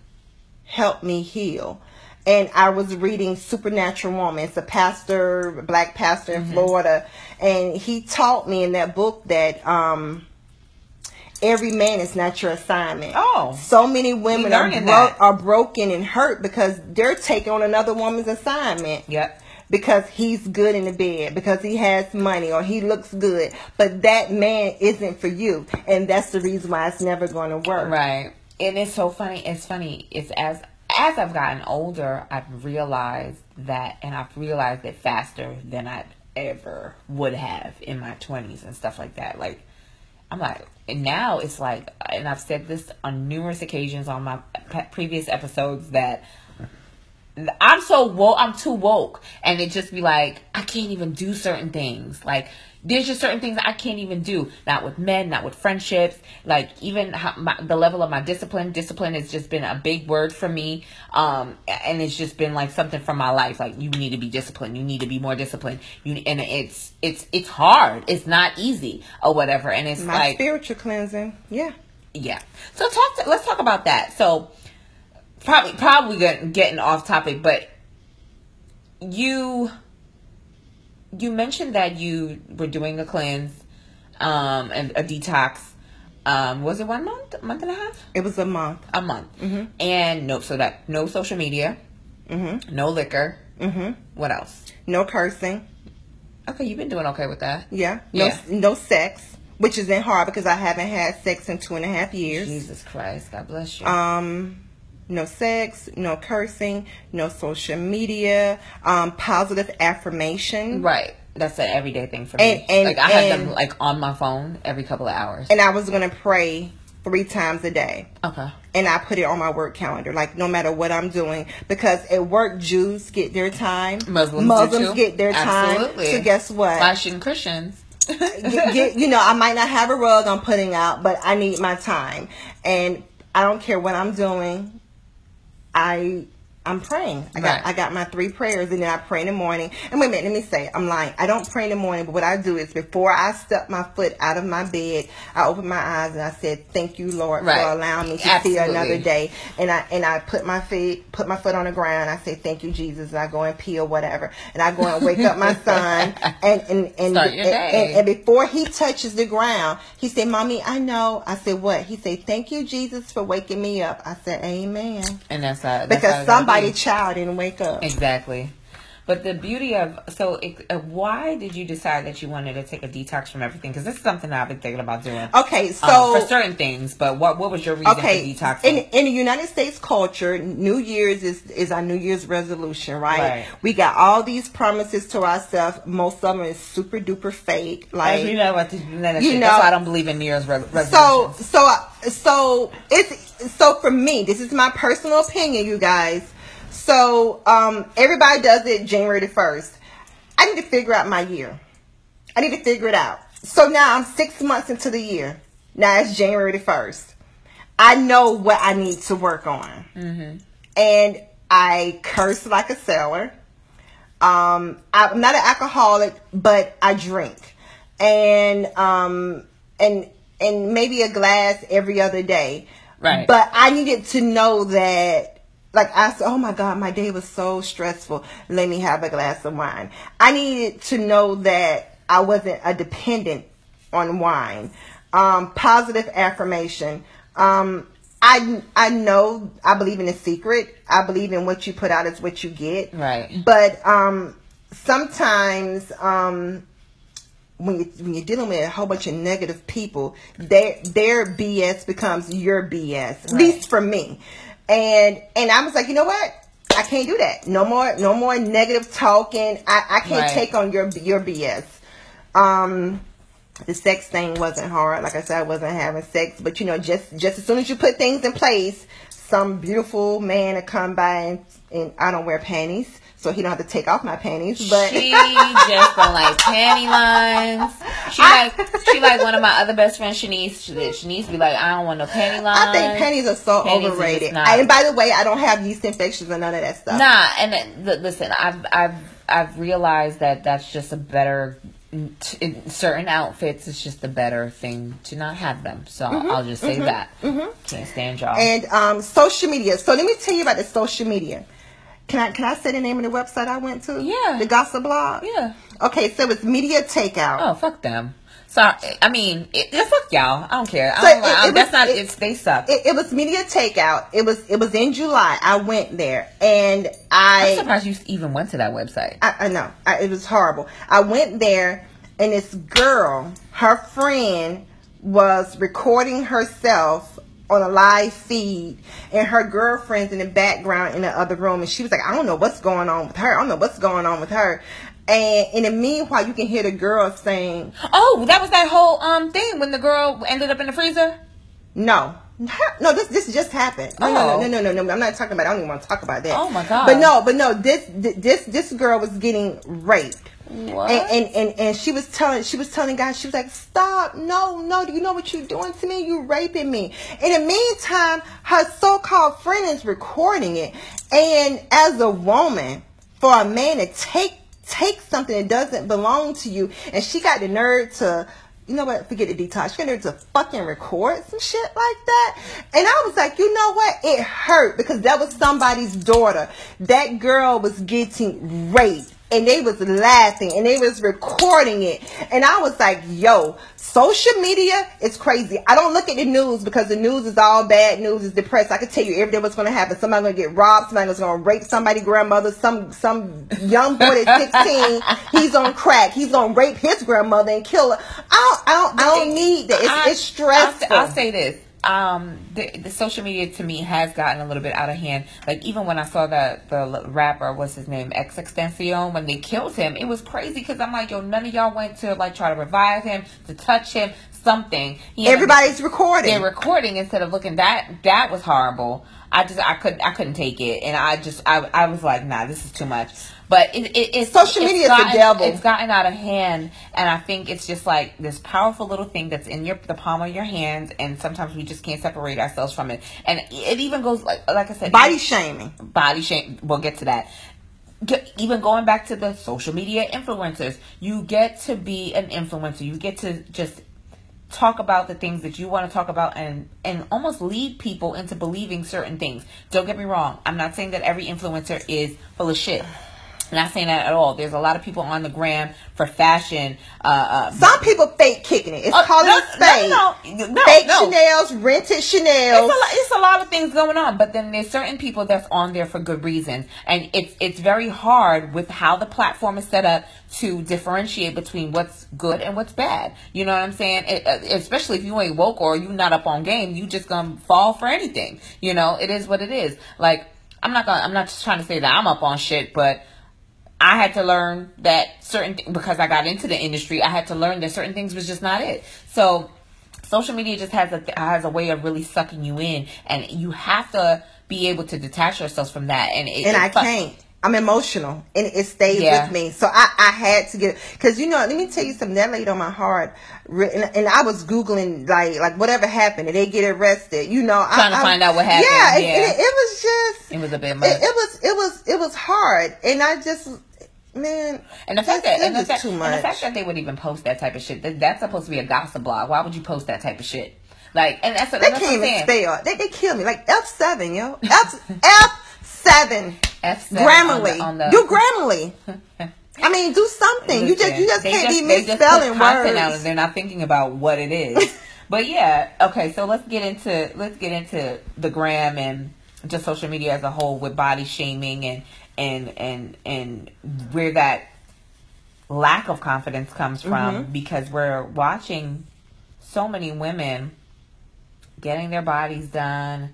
helped me heal. And I was reading Supernatural Woman. It's a pastor, a black pastor in Florida, and he taught me in that book that um, every man is not your assignment. Oh. so many women are bro- are broken and hurt because they're taking on another woman's assignment Yep. because he's good in the bed, because he has money or he looks good. But that man isn't for you. And that's the reason why it's never going to work. Right. And it's so funny. It's funny. It's as as I've gotten older, I've realized that, and I've realized it faster than I ever would have in my twenties and stuff like that. Like, I'm like, and now it's like, and I've said this on numerous occasions on my previous episodes that I'm so woke. I'm too woke, and it just be like I can't even do certain things. Like there's just certain things I can't even do. Not with men, not with friendships. Like even how, my, the level of my discipline. Discipline has just been a big word for me, um, and it's just been like something from my life. Like you need to be disciplined. You need to be more disciplined. You and it's it's it's hard. It's not easy or whatever. And it's My like spiritual cleansing. Yeah. yeah. So talk. To, let's talk about that. So probably probably getting, getting off topic, but you you mentioned that you were doing a cleanse, um, and a detox. Um, was it one month, a month and a half, It was a month. a month, and no, so that no social media, Mm-hmm. no liquor. Mm-hmm. What else? No cursing. Okay, you've been doing okay with that. Yeah. No, Yeah. no sex, which isn't hard because I haven't had sex in two and a half years. Jesus Christ, God bless you. Um, no sex, no cursing, no social media, um, positive affirmation. Right. That's an everyday thing for me. And- and- like I have and- them like on my phone every couple of hours. And I was gonna pray three times a day. okay. and I put it on my work calendar, like no matter what I'm doing, because at work Jews get their time, Muslims, do get their time. Absolutely. time. So guess what? Flashing Christians. Get- get- you know, I might not have a rug I'm putting out, but I need my time, and I don't care what I'm doing. I I'm praying. I got Right. I got my three prayers, and then I pray in the morning. And wait a minute, let me say, I'm lying. I don't pray in the morning, but what I do is before I step my foot out of my bed, I open my eyes and I said, "Thank you, Lord, Right. for allowing me to see another day." And I and I put my feet, put my foot on the ground. I say, "Thank you, Jesus." And I go and pee or whatever, and I go and wake up my son, and and and, and, and- and before he touches the ground, he said, "Mommy, I know." I said, "What?" He said, "Thank you, Jesus, for waking me up." I said, "Amen," And that's, that's how because it gotta somebody be. child didn't wake up. Exactly. But the beauty of so, it, uh, why did you decide that you wanted to take a detox from everything? Because this is something I've been thinking about doing. Okay, so um, for certain things, but what what was your reason okay, for detoxing? in in the United States culture, New Year's is is our New Year's resolution, right? Right. We got all these promises to ourselves. Most of them is super duper fake, like you know what? You know- That's why I don't believe in New Year's re- resolutions. so so so it's so for me this is my personal opinion you guys so um everybody does it january the 1st i need to figure out my year. I need to figure it out. So now i'm six months into the year. Now it's january the 1st i know what i need to work on. And i curse like a sailor. Um, I'm not an alcoholic, but I drink, and um, and and maybe a glass every other day. Right. But I needed to know that, like I said, oh my God, my day was so stressful. Let me have a glass of wine. I needed to know that I wasn't a dependent on wine. Um, positive affirmation. Um, I I know I believe in a secret. I believe in what you put out is what you get. Right. But um, sometimes um, when you when you're dealing with a whole bunch of negative people, their their BS becomes your BS. At least for me. And and I was like, you know what? I can't do that. No more no more negative talking. I, I can't Right. take on your your BS. Um, the sex thing wasn't hard. Like I said, I wasn't having sex, but you know, just just as soon as you put things in place, some beautiful man to come by and, and I don't wear panties so he don't have to take off my panties. But she just don't like panty lines. She like she like one of my other best friends, Shanice. Shanice be like, I don't want no panty lines. I think panties are so panties overrated. Are and by the way, I don't have yeast infections or none of that stuff. Nah, and listen, I've I've I've realized that that's just a better in certain outfits, it's just a better thing to not have them. So mm-hmm, I'll just say mm-hmm, that. Mm-hmm. Can't stand y'all. And um, social media. So let me tell you about the social media. Can I can I say the name of the website I went to? Yeah. The gossip blog. Yeah. Okay, so it's Media Takeout. Oh fuck them. Sorry, I mean, it, fuck y'all. I don't care. I don't, it, it that's was, not. It, it's they suck. It, it, was media takeout. It was it was in July. I went there, and I. I'm surprised you even went to that website. I, I know I, it was horrible. I went there, and this girl, her friend, was recording herself on a live feed and her girlfriend's in the background in the other room and she was like i don't know what's going on with her i don't know what's going on with her and in the meanwhile you can hear the girl saying oh that was that whole um thing when the girl ended up in the freezer no no, this this just happened. No, oh. no, no, no, no, no. I'm not talking about. It. I don't even want to talk about that. Oh my god. But no, but no. This this this girl was getting raped. And, and, and and she was telling she was telling guys she was like stop no no do you know what you're doing to me you're raping me in the meantime her so-called friend is recording it and as a woman for a man to take take something that doesn't belong to you and she got the nerve to you know what? Forget the detox. She got the nerve to fucking record some shit like that. And I was like, you know what? It hurt because that was somebody's daughter. That girl was getting raped and they was laughing and they was recording it. And i was like yo social media is crazy. I don't look at the news because the news is all bad news is depressed. I can tell you every day what's going to happen. Somebody's going to get robbed somebody's going to rape somebody grandmother some some young boy that's 16 he's on crack. He's going to rape his grandmother and kill her. I don't i don't, I don't need that. It's, I, it's stressful. I'll, I'll say this um the, the social media to me has gotten a little bit out of hand. Like even when i saw that the rapper what's his name XXXTentacion when they killed him it was crazy because i'm like yo none of y'all went to like try to revive him to touch him something. He everybody's recording. They're recording instead of looking. That that was horrible. I just i couldn't i couldn't take it. And i just i, I was like nah this is too much but it, it, it's social media it's gotten, the devil. It's gotten out of hand, and I think it's just like this powerful little thing that's in your the palm of your hands, and sometimes we just can't separate ourselves from it. And it even goes like like I said, body shaming. Body shame. We'll get to that. Even going back to the social media influencers, you get to be an influencer. You get to just talk about the things that you want to talk about and and almost lead people into believing certain things. Don't get me wrong. I'm not saying that every influencer is full of shit. Not saying that at all. There's a lot of people on the gram for fashion. Uh, uh, Some people fake kicking it. It's uh, called no, a fake. No, no, no, fake no. Chanel's, rented Chanel. It's a, it's a lot of things going on, but then there's certain people that's on there for good reason, and it's it's very hard with how the platform is set up to differentiate between what's good and what's bad. You know what I'm saying? It, uh, especially if you ain't woke or you not up on game, you just gonna fall for anything. You know, it is what it is. Like I'm not gonna. I'm not just trying to say that I'm up on shit, but I had to learn that certain th- because I got into the industry, I had to learn that certain things was just not it. So social media just has a th- has a way of really sucking you in, and you have to be able to detach yourselves from that. And it, and I can't. I'm emotional and it stays yeah. with me. So I, I had to get, cause you know, let me tell you something that laid on my heart. And, and I was Googling like, like whatever happened and they get arrested, you know. Trying I, to find out what happened. Yeah. yeah. It, it, it, was just, it was a bit much. It, it was, it was, it was hard. And I just, Man, and the fact that and the fact, and the fact that they would even post that type of shit that, that's supposed to be a gossip blog. Why would you post that type of shit? Like, and that's what they that's can't even spell. They they kill me like F seven, yo. F F seven. F seven. Grammarly. On the, on the... Do Grammarly. I mean, do something. Listen, you just you just can't just, be misspelling words. Out and they're not thinking about what it is. but yeah, okay. So let's get into let's get into the gram and just social media as a whole with body shaming and and and and where that lack of confidence comes from mm-hmm. because we're watching so many women getting their bodies done,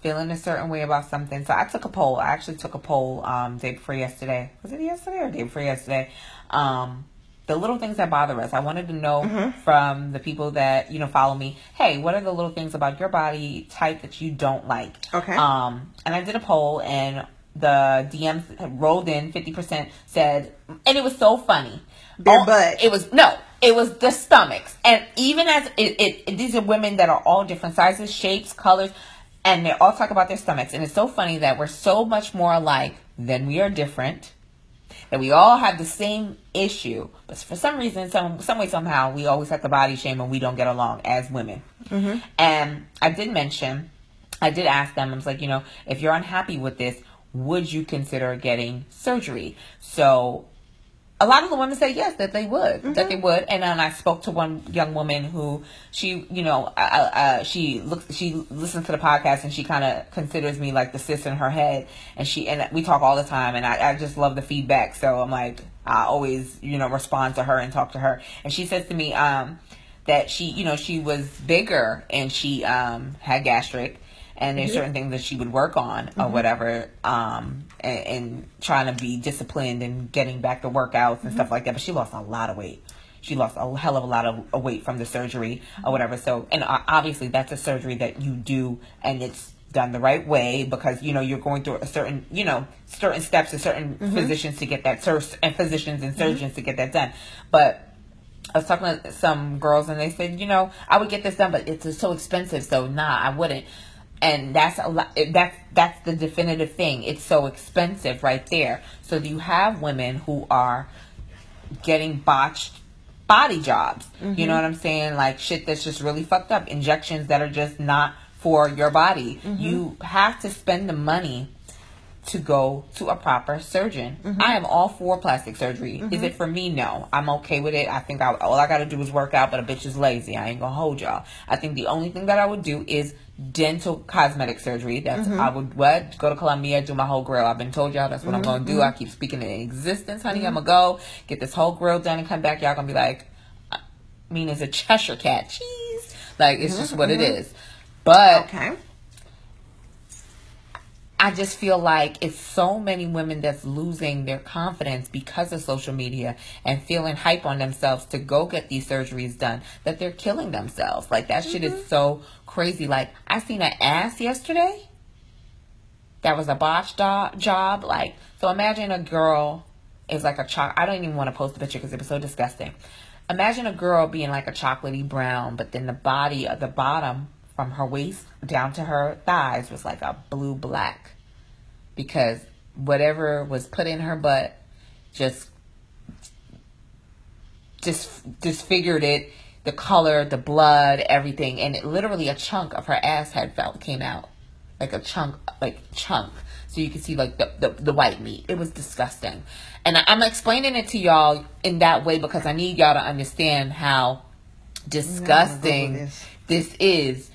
feeling a certain way about something. So I took a poll. I actually took a poll um day before yesterday. Was it yesterday or day before yesterday? Um the little things that bother us. I wanted to know Mm-hmm. from the people that you know follow me. Hey, what are the little things about your body type that you don't like? Okay. Um, and I did a poll, and the DMs rolled in. Fifty percent said, and it was so funny. Their Oh, butt. It was no. It was the stomachs, and even as it, it, it- these are women that are all different sizes, shapes, colors, and they all talk about their stomachs. And it's so funny that we're so much more alike than we are different that we all have the same issue, but for some reason, some some way somehow, we always have to body shame and we don't get along as women. Mm-hmm. And I did mention, I did ask them. I was like, you know, if you're unhappy with this, would you consider getting surgery? So a lot of the women say yes that they would that they would. And then i spoke to one young woman who she you know uh, uh, she looks she listens to the podcast and she kind of considers me like the sis in her head. And she and we talk all the time and I, I just love the feedback. So i'm like i always you know respond to her and talk to her. And she says to me um that she you know she was bigger and she um had gastric and there's certain things that she would work on or mm-hmm. whatever um and, and trying to be disciplined and getting back to workouts and mm-hmm. stuff like that but she lost a lot of weight. She lost a hell of a lot of weight from the surgery or mm-hmm. whatever so and obviously that's a surgery that you do and it's done the right way because you know you're going through a certain you know certain steps and certain physicians to get that sur- and physicians and surgeons to get that done. But I was talking to some girls and they said, you know, I would get this done, but it's so expensive, so nah, I wouldn't. And that's a lot. That's that's the definitive thing. It's so expensive right there. So you have women who are getting botched body jobs. You know mm-hmm. what I'm saying? Like shit that's just really fucked up. Injections that are just not for your body. Mm-hmm. You have to spend the money to go to a proper surgeon. Mm-hmm. I am all for plastic surgery. Is mm-hmm. it for me? No. I'm okay with it. I think I, all I got to do is work out, but a bitch is lazy. I ain't gonna hold y'all. I think the only thing that I would do is dental cosmetic surgery. That's mm-hmm. I would what go to Colombia, do my whole grill. I've been told y'all that's what I'm gonna do. I keep speaking in existence, honey. I'm gonna go get this whole grill done and come back. Y'all gonna be like, I mean, it's a Cheshire cat cheese. Like it's just what it is. But Okay. I just feel like it's so many women that's losing their confidence because of social media and feeling hype on themselves to go get these surgeries done that they're killing themselves. Like that shit is mm-hmm. so crazy. Like I seen an ass yesterday. That was a botched do- job. Like so, imagine a girl is like a choc. I don't even want to post the picture because it was so disgusting. Imagine a girl being like a chocolatey brown, but then the body at the bottom from her waist down to her thighs was like a blue black. Because whatever was put in her butt just just disfigured it. The color the blood everything. And it, literally a chunk of her ass had fell came out. Like a chunk like chunk. So you can see like the, the, the white meat. It was disgusting. And I, i'm explaining it to y'all in that way because i need y'all to understand how disgusting this is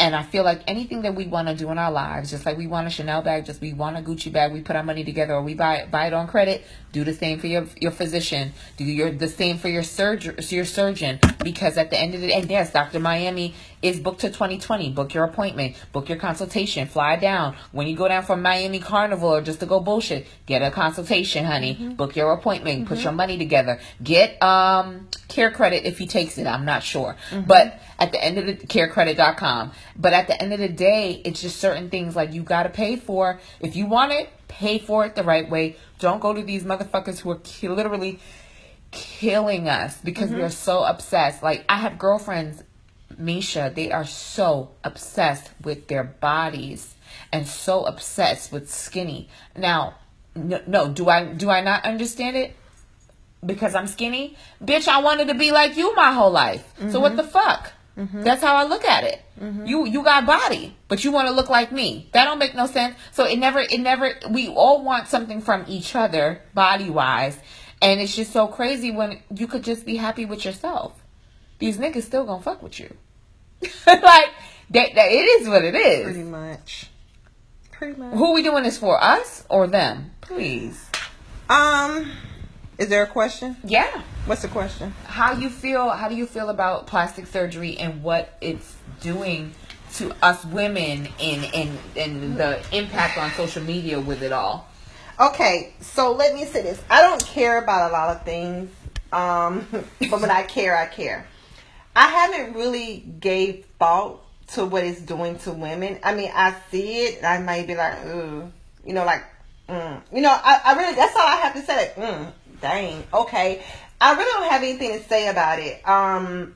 and I feel like anything that we want to do in our lives, just like we want a Chanel bag, just we want a Gucci bag, we put our money together, or we buy buy it on credit. Do the same for your your physician. Do your the same for your surgeon, your surgeon. Because at the end of the day, and yes, Doctor Miami is booked to 2020. Book your appointment, book your consultation, fly down. When you go down from Miami Carnival or just to go bullshit, get a consultation, honey. Mm-hmm. Book your appointment, put mm-hmm. your money together, get um CareCredit if he takes it. I'm not sure, mm-hmm. but at the end of the carecredit.com. But at the end of the day, it's just certain things like you got to pay for. If you want it, pay for it the right way. Don't go to these motherfuckers who are ki- literally killing us because we are so obsessed. Like I have girlfriends, Meshia, they are so obsessed with their bodies and so obsessed with skinny. Now, no, no do I do I not understand it? because I'm skinny. Bitch, I wanted to be like you my whole life. So what the fuck? Mm-hmm. That's how I look at it. Mm-hmm. You you got body, but you want to look like me. That don't make no sense. So it never it never we all want something from each other body wise, and it's just so crazy when you could just be happy with yourself. These niggas still gonna fuck with you. like that, that it is what it is. Pretty much. Pretty much. Who we doing this for? Us or them? Please. Um, is there a question? Yeah. What's the question? how you feel how do you feel about plastic surgery and what it's doing to us women and and and the impact on social media with it all Okay, so let me say this. I don't care about a lot of things Um, but when I care, I care. I haven't really gave thought to what it's doing to women. I mean, I see it. I might be like, ooh, you know, like, mm. you know, I, I really, that's all I have to say. Like, mm, dang, okay. I really don't have anything to say about it. Um,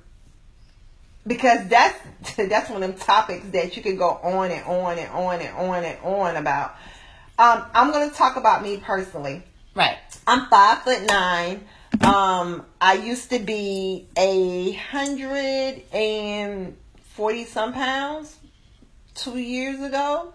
because that's that's one of them topics that you can go on and on and on and on and on about. Um, I'm gonna talk about me personally. Right. I'm five foot nine. Um, I used to be a hundred and forty some pounds two years ago.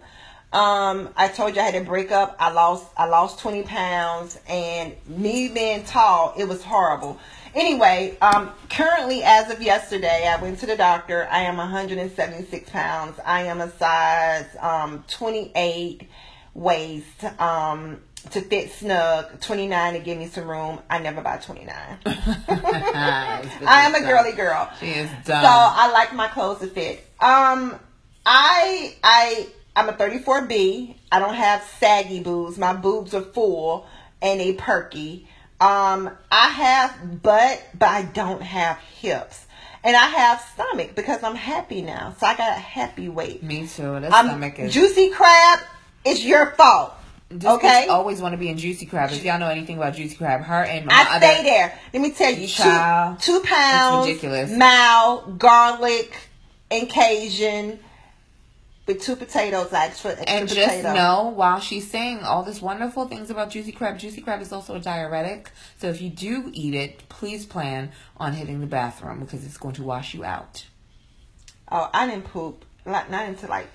Um, I told you I had to break up. I lost I lost twenty pounds, and me being tall, it was horrible. Anyway, um, currently, as of yesterday, I went to the doctor. I am 176 pounds. I am a size um, 28 waist um, to fit snug, 29 to give me some room. I never buy 29. I am a girly girl. She is dumb. So I like my clothes to fit. Um, I I I'm a 34B. I don't have saggy boobs. My boobs are full and they perky. Um, I have butt, but I don't have hips. And I have stomach because I'm happy now. So I got a happy weight. Me too. That stomach is. juicy crab. It's your fault. This okay. always want to be in Juicy Crab. If y'all know anything about Juicy Crab, her and my I other, stay there. Let me tell you, two, Child. two pounds, ridiculous. mal, garlic, and Cajun with two potatoes. I extra, extra And just potato. know, while she's saying all this wonderful things about Juicy Crab, Juicy Crab is also a diuretic. So if you do eat it, please plan on hitting the bathroom because it's going to wash you out. Oh, I didn't poop. Like not until like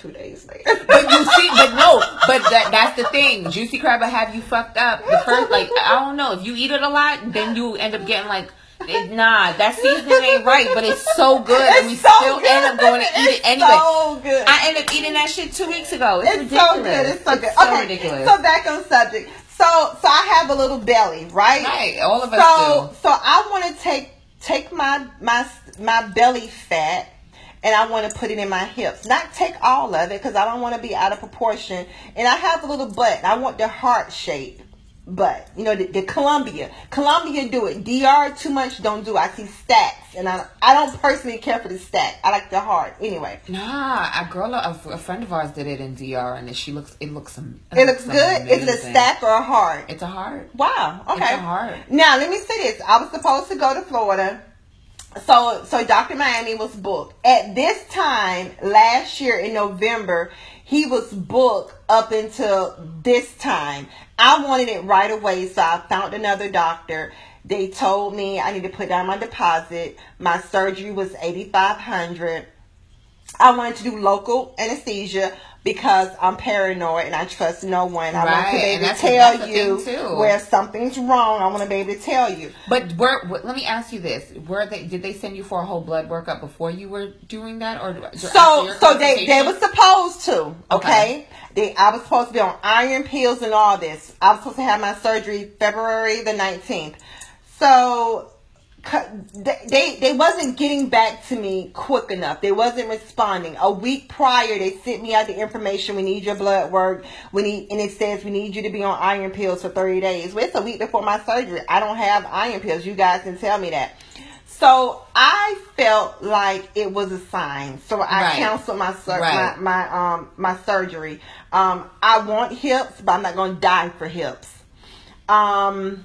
two days later. But you see, but no, but that that's the thing. Juicy Crab will have you fucked up. The first, like, I don't know, if you eat it a lot, then you end up getting like. It, nah, that seasoning ain't right, but it's so good, and we so still good. end up going to eat it anyway. so good. I ended up eating that shit two weeks ago. It's, It's ridiculous. so good. It's so good. so okay, ridiculous. so back on subject. So so I have a little belly, right? right, all of us So do. so I want to take take my my my belly fat and I want to put it in my hips. Not take all of it because I don't want to be out of proportion. And I have a little butt. I want the heart shape butt. You know the, the Colombia. Colombia do it. DR too much don't do. it. I see stacks and I I don't personally care for the stack. I like the heart. Anyway. Nah, a girl, a, a friend of ours did it in DR, and she looks. It looks. am- It looks good. Is it a stack or a heart? It's a heart. Wow. Okay. It's a heart. Now let me say this. I was supposed to go to Florida. So so Dr. Miami was booked. At this time last year in November, he was booked up until this time. I wanted it right away, so I found another doctor. They told me I need to put down my deposit. My surgery was eighty five hundred. I wanted to do local anesthesia because I'm paranoid and I trust no one. I want to Right, be able to tell you where something's wrong. I want to be able to tell you. But were, let me ask you this: Were they? Did they send you for a whole blood workup before you were doing that, or So, so they they were supposed to. Okay, Okay. they I was supposed to be on iron pills and all this. I was supposed to have my surgery February the nineteenth. So they they they wasn't getting back to me quick enough. They wasn't responding. A week prior, they sent me out the information. We need your blood work. We need, and it says we need you to be on iron pills for thirty days. Well, it's a week before my surgery. I don't have iron pills. You guys can tell me that. So I felt like it was a sign. So I Right. canceled my sur- Right. my my um my surgery. Um, I want hips, but I'm not gonna die for hips. Um,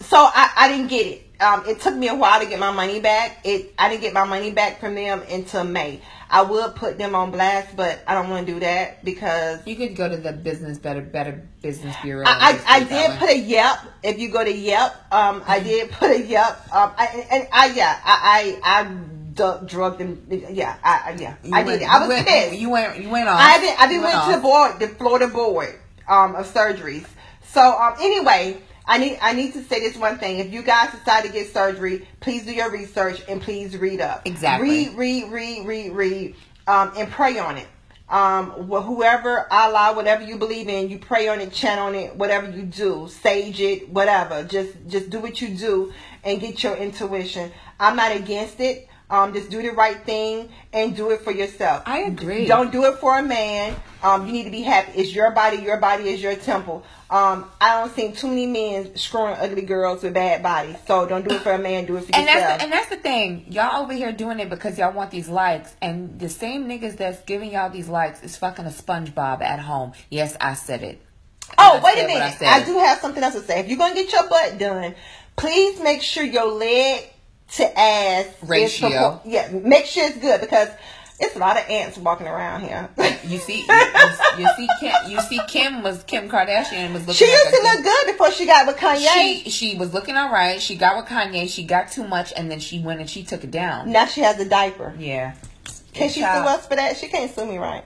so I, I didn't get it. Um, it took me a while to get my money back. It I didn't get my money back from them until May. I would put them on blast, but I don't want to do that because You could go to the business better better business bureau. I, I, I just do it that did put a Yelp. If you go to Yelp, um, I did put a Yelp. Um, I, and I yeah, I I, I d- drugged them. Yeah, I yeah, You I went- did. it. I was went, pissed. You went. You went on. I did. I did You went to the board, the Florida board um, of surgeries. So um, anyway, I need I need to say this one thing. If you guys decide to get surgery, please do your research and please read up. Exactly. Read, read, read, read, read, um, and pray on it. Um, wh- whoever Allah, whatever you believe in, you pray on it, chant on it, whatever you do, sage it, whatever. Just just do what you do and get your intuition. I'm not against it. Um, just do the right thing and do it for yourself. I agree. Don't do it for a man. Um, you need to be happy. It's your body. Your body is your temple. Um, I don't see too many men screwing ugly girls with bad bodies. So don't do it for a man. Do it for And yourself. that's the, and that's the thing. Y'all over here doing it because y'all want these likes, and the same niggas that's giving y'all these likes is fucking a SpongeBob at home. Yes, I said it. Oh, I wait a minute. I I, do have something else to say. If you're gonna get your butt done, please make sure your leg to ass Ratio. yeah, make sure it's good because it's a lot of ants walking around here. You see, you, you- see, Kim, you see, Kim was Kim Kardashian was looking. she used to look good before she got with Kanye. She she was looking all right. She got with Kanye. She got too much, and then she went and she took it down. now she has a diaper. Yeah. Can she sue us for that? She can't sue me, right?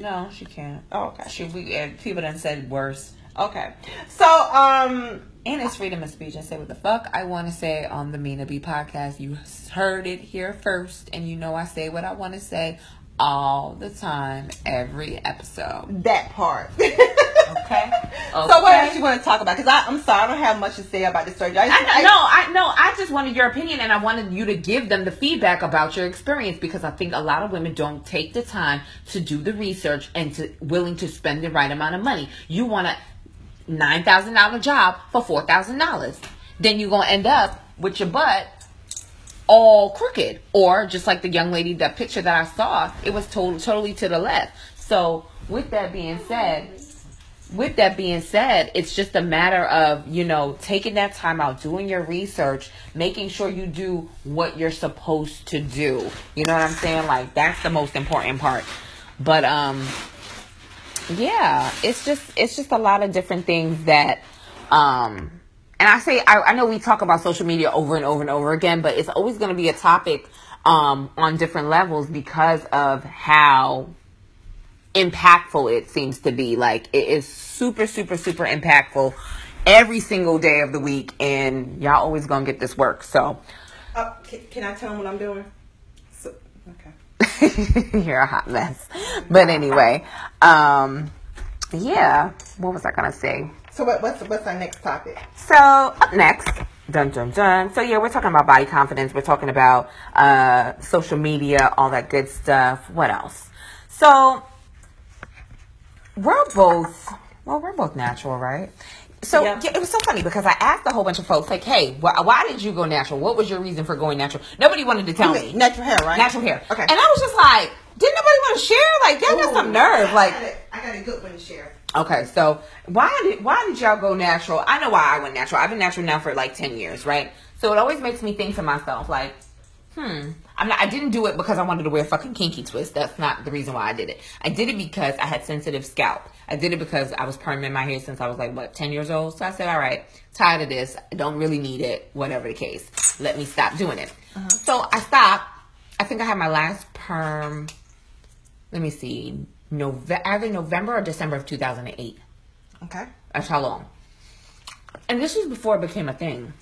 No, she can't. Oh, okay. She we people done said worse. Okay. So, um, and it's freedom of speech I say what the fuck I want to say on the Mina B podcast. You heard it here first, and you know I say what I want to say all the time, every episode. That part. okay. okay. So what else you want to talk about? Because I'm sorry, I don't have much to say about this surgery. I, just, I, I, no, I no, I just wanted your opinion, and I wanted you to give them the feedback about your experience because I think a lot of women don't take the time to do the research and to willing to spend the right amount of money. You want to $9,000 job for $4,000. Then you're going to end up with your butt all crooked. Or just like the young lady, that picture that I saw, it was to- totally to the left. So, with that being said, with that being said, it's just a matter of, you know, taking that time out, doing your research, making sure you do what you're supposed to do. You know what I'm saying? Like that's the most important part. But um yeah, it's just it's just a lot of different things that um and I say I, I know we talk about social media over and over and over again, but it's always going to be a topic um on different levels because of how impactful it seems to be. Like it is super, super, super impactful every single day of the week, and y'all always gonna get this work. So uh, can, can I tell them what I'm doing? You're a hot mess. But anyway, um, yeah. What was I gonna say? So what, what's what's our next topic? So up next, dun dun dun. So yeah, we're talking about body confidence. We're talking about uh, social media, all that good stuff. What else? So we're both well, we're both natural, right? So Yeah. yeah. it was so funny because I asked a whole bunch of folks like, "Hey, wh- why did you go natural? What was your reason for going natural?" Nobody wanted to tell me. Natural hair, right? Natural hair. Okay. And I was just like, "Didn't nobody want to share? Like, y'all got some nerve, like." I got, a, I got a good one to share. Okay, so why did why did y'all go natural? I know why I went natural. I've been natural now for like ten years, right? So it always makes me think to myself, like, hmm, I'm not. I didn't do it because I wanted to wear fucking kinky twist. That's not the reason why I did it. I did it because I had sensitive scalp. I did it because I was perming my hair since I was like what ten years old. So I said, all right, tired of this. I don't really need it. Whatever the case, let me stop doing it. So I stopped. I think I had my last perm. Let me see, November, either November or December of 2008. Okay. That's how long. And this was before it became a thing.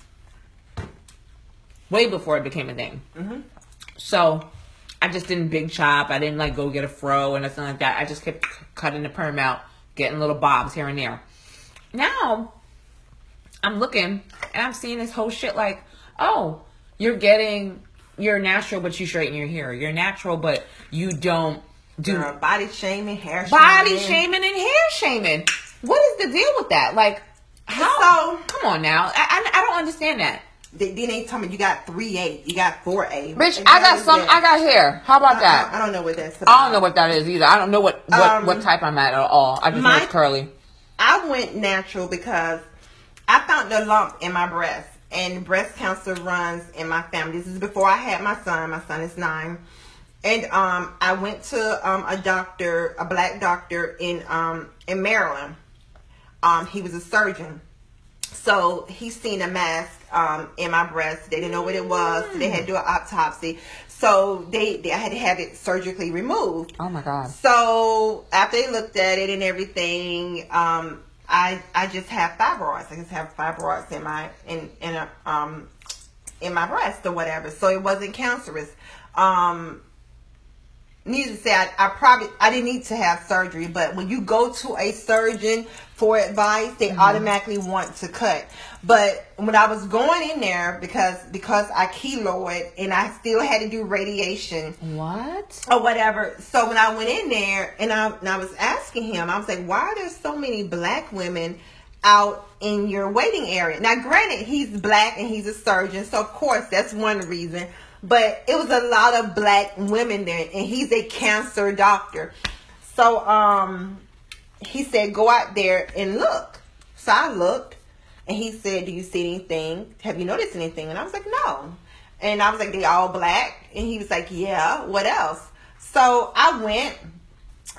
Way before it became a thing. Mm-hmm. So I just didn't big chop. I didn't like go get a fro or nothing like that. I just kept cutting the perm out, getting little bobs here and there. Now I'm looking and I'm seeing this whole shit like, oh, you're getting, you're natural, but you straighten your hair. You're natural, but you don't do Girl, body shaming, hair shaming. body shaming. shaming and hair shaming. What is the deal with that? Like, how? So- come on now. I, I, I don't understand that. They, then they tell me you got three A, you got four A. Bitch, I got some. I got hair. How about I, that? I don't know what that's about. I don't know what that is either. I don't know what what, Um, what type I'm at at all. I just know it's curly. I went natural because I found a lump in my breast, and breast cancer runs in my family. This is before I had my son. My son is nine, and um, I went to um, a doctor, a black doctor in um, in Maryland. Um, he was a surgeon, so he seen a mass um, in my breast. They didn't know what it was. They had to do an autopsy, so they, they I had to have it surgically removed. Oh my god. So after they looked at it and everything, um, I I just have fibroids. I just have fibroids in my in in a um in my breast or whatever. So it wasn't cancerous. Um, needless to say, I, I probably I didn't need to have surgery, but when you go to a surgeon for advice, they Mm-hmm. automatically want to cut. But when I was going in there because because I keloid and I still had to do radiation What? or whatever. So when I went in there and I, and I was asking him, I was like, why are there so many black women out in your waiting area? Now, granted, he's black and he's a surgeon, so of course that's one reason. But it was a lot of black women there, and he's a cancer doctor. So um, he said, go out there and look. So I looked, and he said, do you see anything? Have you noticed anything? And I was like, no. And I was like, they all black? And he was like, yeah, what else? So I went,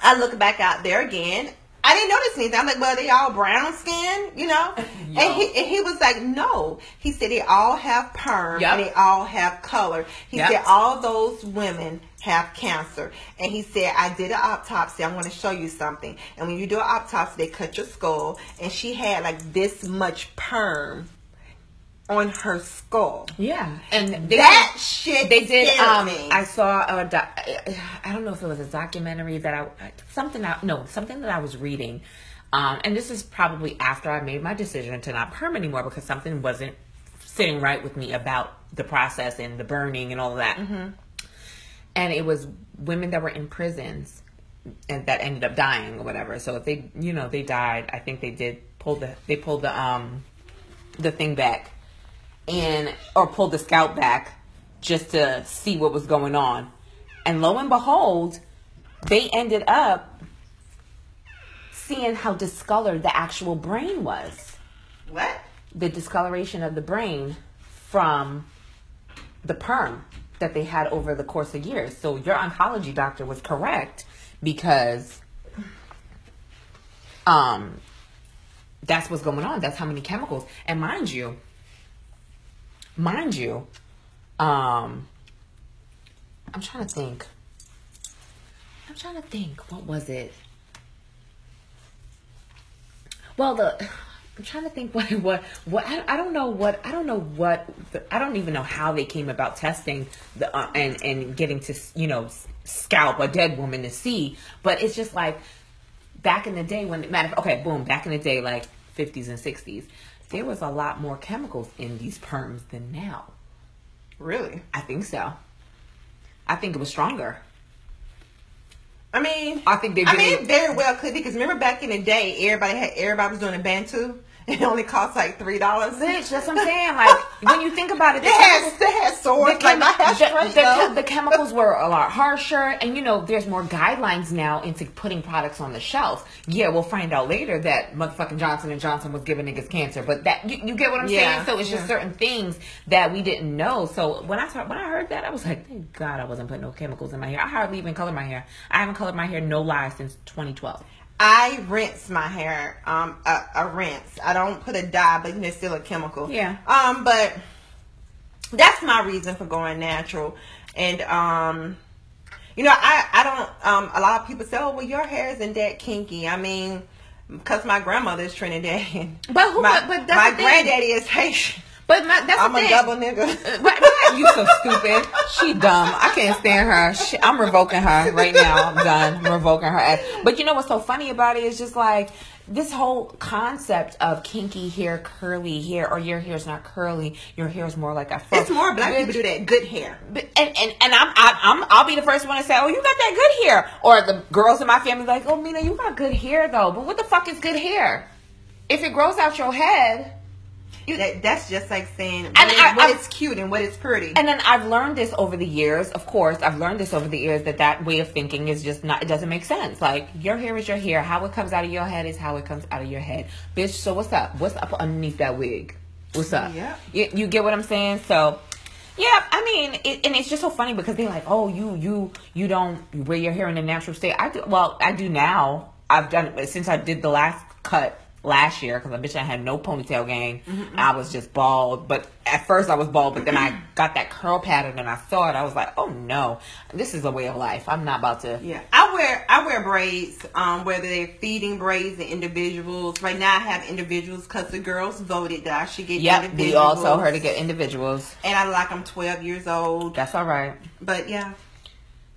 I looked back out there again. I didn't notice anything. I'm like, well, they all brown skin, you know? Yo. and, he, and he was like, no. He said they all have perm Yep. and they all have color. He Yep. said all those women have cancer. And he said, I did an autopsy. I'm going to show you something. And when you do an autopsy, they cut your skull. And she had like this much perm on her skull. Yeah, and they that shit they did. Um, me. I saw a. Doc, I don't know if it was a documentary that I something. I, no, something that I was reading. Um, and this is probably after I made my decision to not perm anymore because something wasn't sitting right with me about the process and the burning and all of that. And it was women that were in prisons and that ended up dying or whatever. So if they, you know, they died, I think they did pull the they pulled the um the thing back and or pulled the scalp back just to see what was going on. And lo and behold, they ended up seeing how discolored the actual brain was. what? The discoloration of the brain from the perm that they had over the course of years. So your oncology doctor was correct because um that's what's going on. That's how many chemicals. And mind you, mind you, um I'm trying to think. I'm trying to think. What was it? Well, the I'm trying to think what what what I, I don't know what I don't know what I don't even know how they came about testing the uh, and and getting to you know scalp a dead woman to see, but it's just like back in the day when matter okay boom back in the day like 50s and 60s there was a lot more chemicals in these perms than now. Really? I think so. I think it was stronger. I mean, I think they I did mean, it- it very well could be because remember back in the day, everybody had everybody was doing a bantu. It only costs like three dollars. Bitch, that's what I'm saying. Like when you think about it, They the had they had the, swords like chemi- hair the- the- the chemicals were a lot harsher, and you know, there's more guidelines now into putting products on the shelf. Yeah, we'll find out later that motherfucking Johnson and Johnson was giving niggas cancer, but that you, you get what I'm Yeah, saying. So it's just yeah. certain things that we didn't know. So when I saw, when I heard that, I was like, thank God I wasn't putting no chemicals in my hair. I hardly even color my hair. I haven't colored my hair no lie since 2012. I rinse my hair. Um, a, a rinse. I don't put a dye, but it's still a chemical. Yeah. Um, but that's my reason for going natural. And um, you know, I I don't. Um, a lot of people say, "Oh, well, your hair isn't that kinky." I mean, because my grandmother is Trinidadian. But who- My, but- but my granddaddy is Haitian. But my, that's I'm a thing. double nigga. Right, right. You so stupid. She dumb. I can't stand her. She, I'm revoking her right now. I'm done. I'm revoking her ass. But you know what's so funny about it is just like this whole concept of kinky hair, curly hair, or your hair's not curly, your hair is more like a fro. It's more black people do that good hair. but, and and and I'm, I'm I'm I'll be the first one to say, oh, you got that good hair, or the girls in my family like, oh, Mina, you got good hair though. But what the fuck is good hair? If it grows out your head, That, that's just like saying what, And is, I- what is cute and what is pretty. And then I've learned this over the years. Of course, I've learned this over the years that that way of thinking is just not. It doesn't make sense. Like your hair is your hair. How it comes out of your head is how it comes out of your head, bitch. So what's up? What's up underneath that wig? What's up? Yeah. You, you get what I'm saying? So. Yeah, I mean, it, and it's just so funny because they're like, "Oh, you, you, you don't wear your hair in a natural state." I do. Well, I do now. I've done it since I did the last cut last year because I bitch I had no ponytail game. I was just bald, but at first I was bald, but then I got that curl pattern and I saw it. I was like, "Oh no, this is a way of life. I'm not about to." Yeah, I wear I wear braids, um, whether they're feeding braids and individuals. Right now, I have individuals because the girls voted that I should get Yep, individuals. we all told her to get individuals. and I like I'm 12 years old. That's all right. But yeah,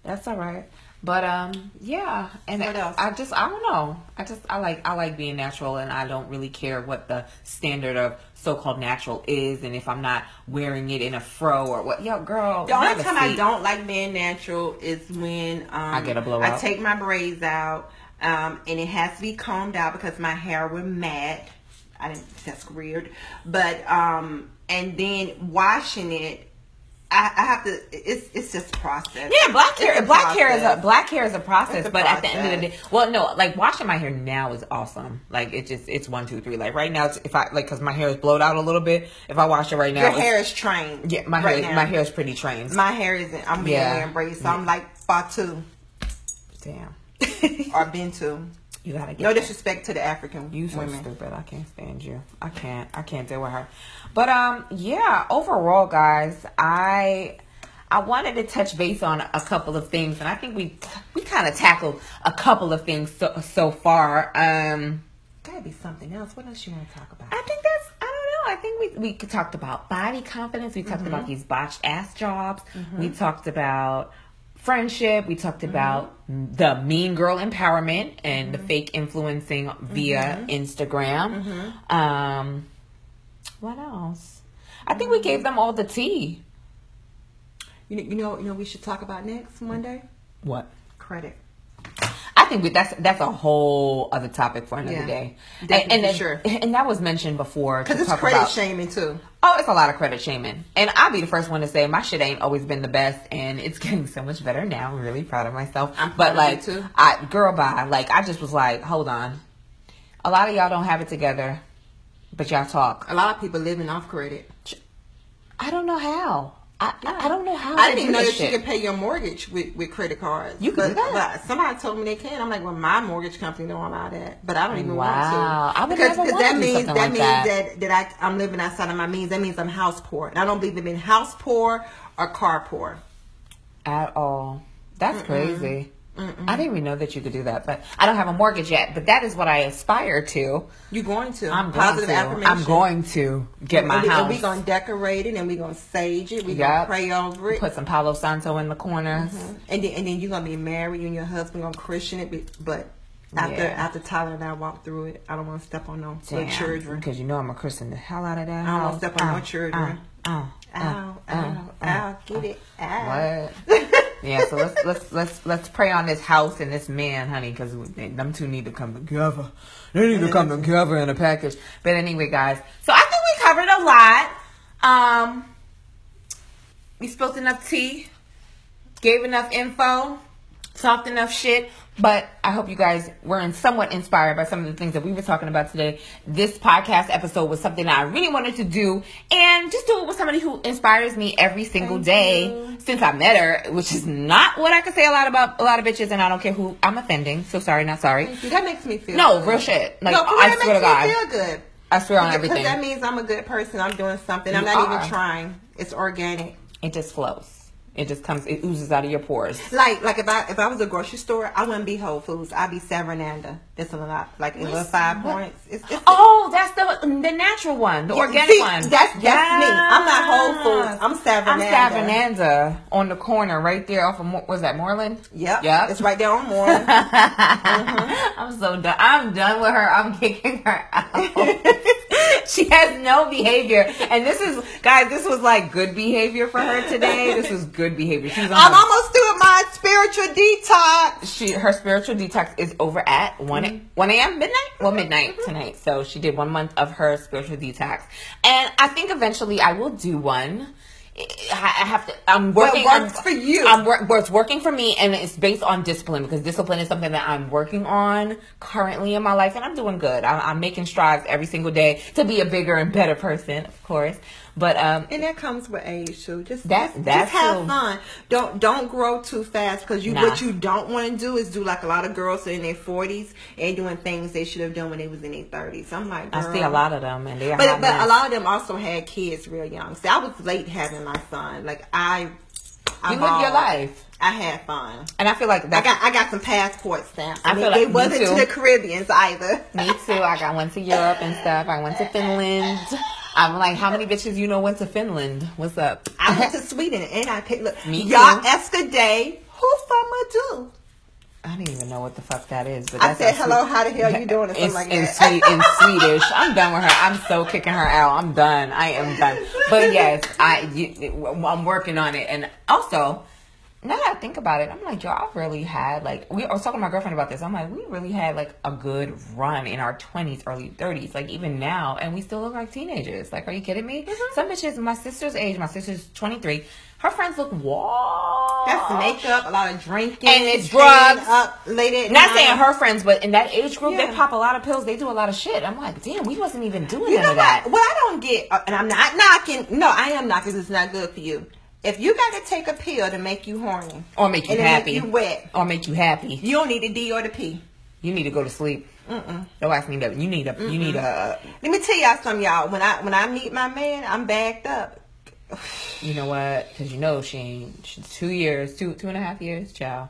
That's all right. But um, yeah, and What else? I just I don't know. I just I like I like being natural, and I don't really care what the standard of so-called natural is, and if I'm not wearing it in a fro or what. Yo, girl, The only time I don't like being natural is when um, I get a blowout. I take my braids out, um, and it has to be combed out because my hair was mad. I didn't. That's weird. But um, and then washing it, I, I have to. It's it's just a process. Yeah, black hair. Black hair is a process. black hair is a process, a but at the end of the day, well, no, like washing my hair now is awesome. Like it just it's one two three. Like right now, it's, if I like because my hair is blowed out a little bit, if I wash it right now, Your hair is trained. yeah, my right hair now. my hair is pretty trained. My hair isn't. I'm being Yeah. wearing braids, so I'm like Fatu Damn, or Bintu. You gotta get No disrespect to the African You so women. stupid. I can't stand you. I can't. I can't deal with her. But um, yeah. Overall, guys, I I wanted to touch base on a couple of things, and I think we we kind of tackled a couple of things so so far. Um, Gotta be something else. What else you want to talk about? I think that's I don't know. I think we we talked about body confidence. We talked Mm-hmm. about these botched ass jobs. We talked about friendship. We talked Mm-hmm. about the mean girl empowerment and the fake influencing via Mm-hmm. Instagram. Um, what else? I think we Mm-hmm. gave them all the tea. You know, you know, you know. We should talk about next Monday. What? Credit. I think we, that's that's a whole other topic for another Yeah, day. and, and, sure. and that was mentioned before. Because it's credit about- shaming too. Oh, it's a lot of credit shaming. And I'll be the first one to say my shit ain't always been the best and it's getting so much better now. I'm really proud of myself. I'm but like too. I girl by Like I just was like, hold on. A lot of y'all don't have it together, but y'all talk. A lot of people living off credit. I don't know how. I I, I don't know how I didn't even know that you could pay your mortgage with, with credit cards. You can but, but somebody told me they can. I'm like, well, my mortgage company don't allow that, but I don't even Wow. want to. I would because never that means that like means that. that that I I'm living outside of my means. That means I'm house poor, and I don't believe in being house poor or car poor. At all. That's crazy. I didn't even know that you could do that, but I don't have a mortgage yet. But that is what I aspire to. You're going to. I'm going Positive to. affirmation. I'm going to get my and house. And we're going to decorate it, and we're going to sage it. We're gonna pray over it. Put some Palo Santo in the corners. Mm-hmm. And then, and then you're gonna be married. You and your husband gonna Christian it, but after Yeah. after Tyler and I walk through it, I don't want to step on no Damn, children. Because you know I'm a Christian the hell out of that I don't wanna step on no Ow, children. Uh, ow, ow, Ow, ow, ow, get it, ow. What? yeah, so let's let's let's let's pray on this house and this man, honey, because them two need to come together. They need to come together in a package. But anyway, guys, so I think we covered a lot. Um, we spilled enough tea, gave enough info, talked enough shit. But I hope you guys were in somewhat inspired by some of the things that we were talking about today. This podcast episode was something I really wanted to do and just do it with somebody who inspires me every single Thank day you. since I met her, which is not what I could say a lot about a lot of bitches, and I don't care who I'm offending. So sorry, not sorry. That makes me feel No, good. real shit. Like no, I swear to makes God, me feel good. I swear on Because everything. that means I'm a good person. I'm doing something. I'm not are. even trying. It's organic. It just flows. It just comes. It oozes out of your pores. Like like if I if I was a grocery store, I wouldn't be Whole Foods. I'd be Sevananda. That's a lot. Like in little five points. It's, it's Oh, that's the the natural one, the Yeah, organic see, one. that's- that's me. I'm not Whole Foods. I'm I'm Sevananda. Sevananda on the corner right there off of was that Moreland? Yep. Yep. It's right there on more. I'm so done. I'm done with her. I'm kicking her out. she has no behavior, and this is guys. This was like good behavior for her today. This was good behavior. She's on I'm her- almost doing my spiritual detox. she her spiritual detox is over at 1 Mm-hmm. 1 a.m. midnight well midnight tonight so she did one month of her spiritual detox and i think eventually i will do one i have to i'm What working works I'm- for you. i'm it's working for me and it's based on discipline because discipline is something that i'm working on currently in my life and i'm doing good i'm, I'm making strides every single day to be a bigger and better person of course but um And that comes with age too. Just That- just, that's just have true. fun. Don't don't grow too fast because you Nah. what you don't want to do is do like a lot of girls in their forties and doing things they should have done when they was in their thirties. I'm like, i see a lot of them and they are But but a lot of them also had kids real young. See, I was late having my son. Like I, I you live your life I had fun. and i feel like I got I got some passport stamps. I feel they, they like me wasn't to the Caribbeans either. Me too. I got went to Europe and stuff. I went to Finland. I'm like, how many bitches you know went to Finland? What's up? I went to Sweden and I picked look Me y'all too. Eska Day. Who from do? I don't even know what the fuck that is. But I said, hello, how the hell you doing? Or something in, like in. Swe- in Swedish. I'm done with her. I'm so kicking her out. I'm done. I am done. But yes, I you, I'm working on it. And also, now that I think about it, I'm like, yo, I've really had like we. I was talking to my girlfriend about this. I'm like, we really had like a good run in our 20s, early 30s, like even now, and we still look like teenagers. Like, are you kidding me? Mm-hmm. Some bitches, my sister's age. My sister's 23. Her friends look washed. That's makeup, a lot of drinking, And it's drugs. Up late at Not night. saying her friends, but in that age group, they pop a lot of pills. They do a lot of shit. I'm like, damn, we wasn't even doing You none know of that. what? What I don't get, uh, and I'm not knocking. No, I am knocking. It's not good for you. If you got to take a pill to make you horny Or make you and to happy. make you wet, Or make you happy. you don't need a D or the P. You need to go to sleep. Mm-mm. Your ass need a. You need a. You need a. Let me tell y'all something, y'all. When I when I meet my man, I'm backed up. You know what? Because you know she ain't. She's two years, two two and a half years, child.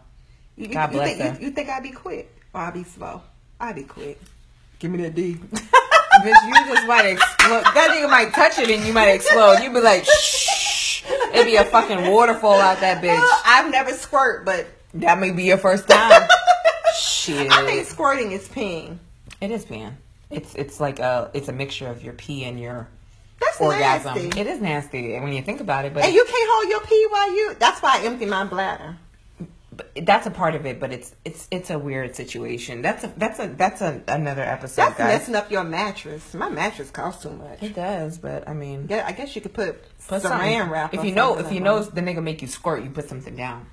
You, God you bless think, her. You, you think I'd be quick or I'd be slow? I'd be quick. Give me that D. Bitch, you just might explode. That nigga might touch it and you might explode. You'd be like, shh. It'd be a fucking waterfall out that bitch. I've never squirt, but That may be your first time. Shit. I think squirting is peeing. It is peeing. It's it's like a it's a mixture of your pee and your That's orgasm. nasty. It is nasty when you think about it, but, and you can't hold your pee while you. That's why I empty my bladder. That's a part of it. But it's it's it's a weird situation. That's a that's a that's a, another episode, That's guys. messing up your mattress. My mattress costs too much. It does, but I mean, Yeah, I guess you could put, put saran wrap. If you know if you know the nigga make you squirt, you put something down.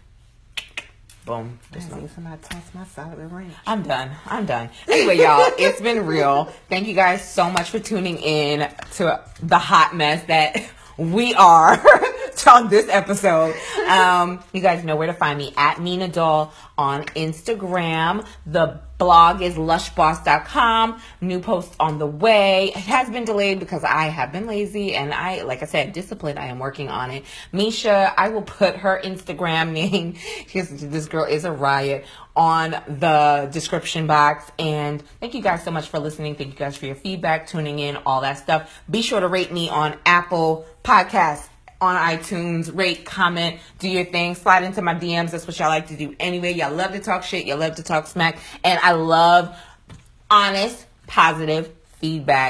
Boom. I Just think somebody tossed my salad with ranch. I'm done. I'm done. Anyway, y'all, it's been real. Thank you guys so much for tuning in to the hot mess that we are on this episode. Um, you guys know where to find me at Mina Doll on Instagram. The blog is lushboss.com. New post on the way. It has been delayed because I have been lazy and I, like I said, disciplined. I am working on it. Meshia, I will put her Instagram name. Because this girl is a riot on the description box. And thank you guys so much for listening. Thank you guys for your feedback, tuning in, all that stuff. Be sure to rate me on Apple Podcasts on iTunes, rate, comment, do your thing, slide into my DMs. That's what y'all like to do anyway. Y'all love to talk shit, y'all love to talk smack, and I love honest, positive feedback.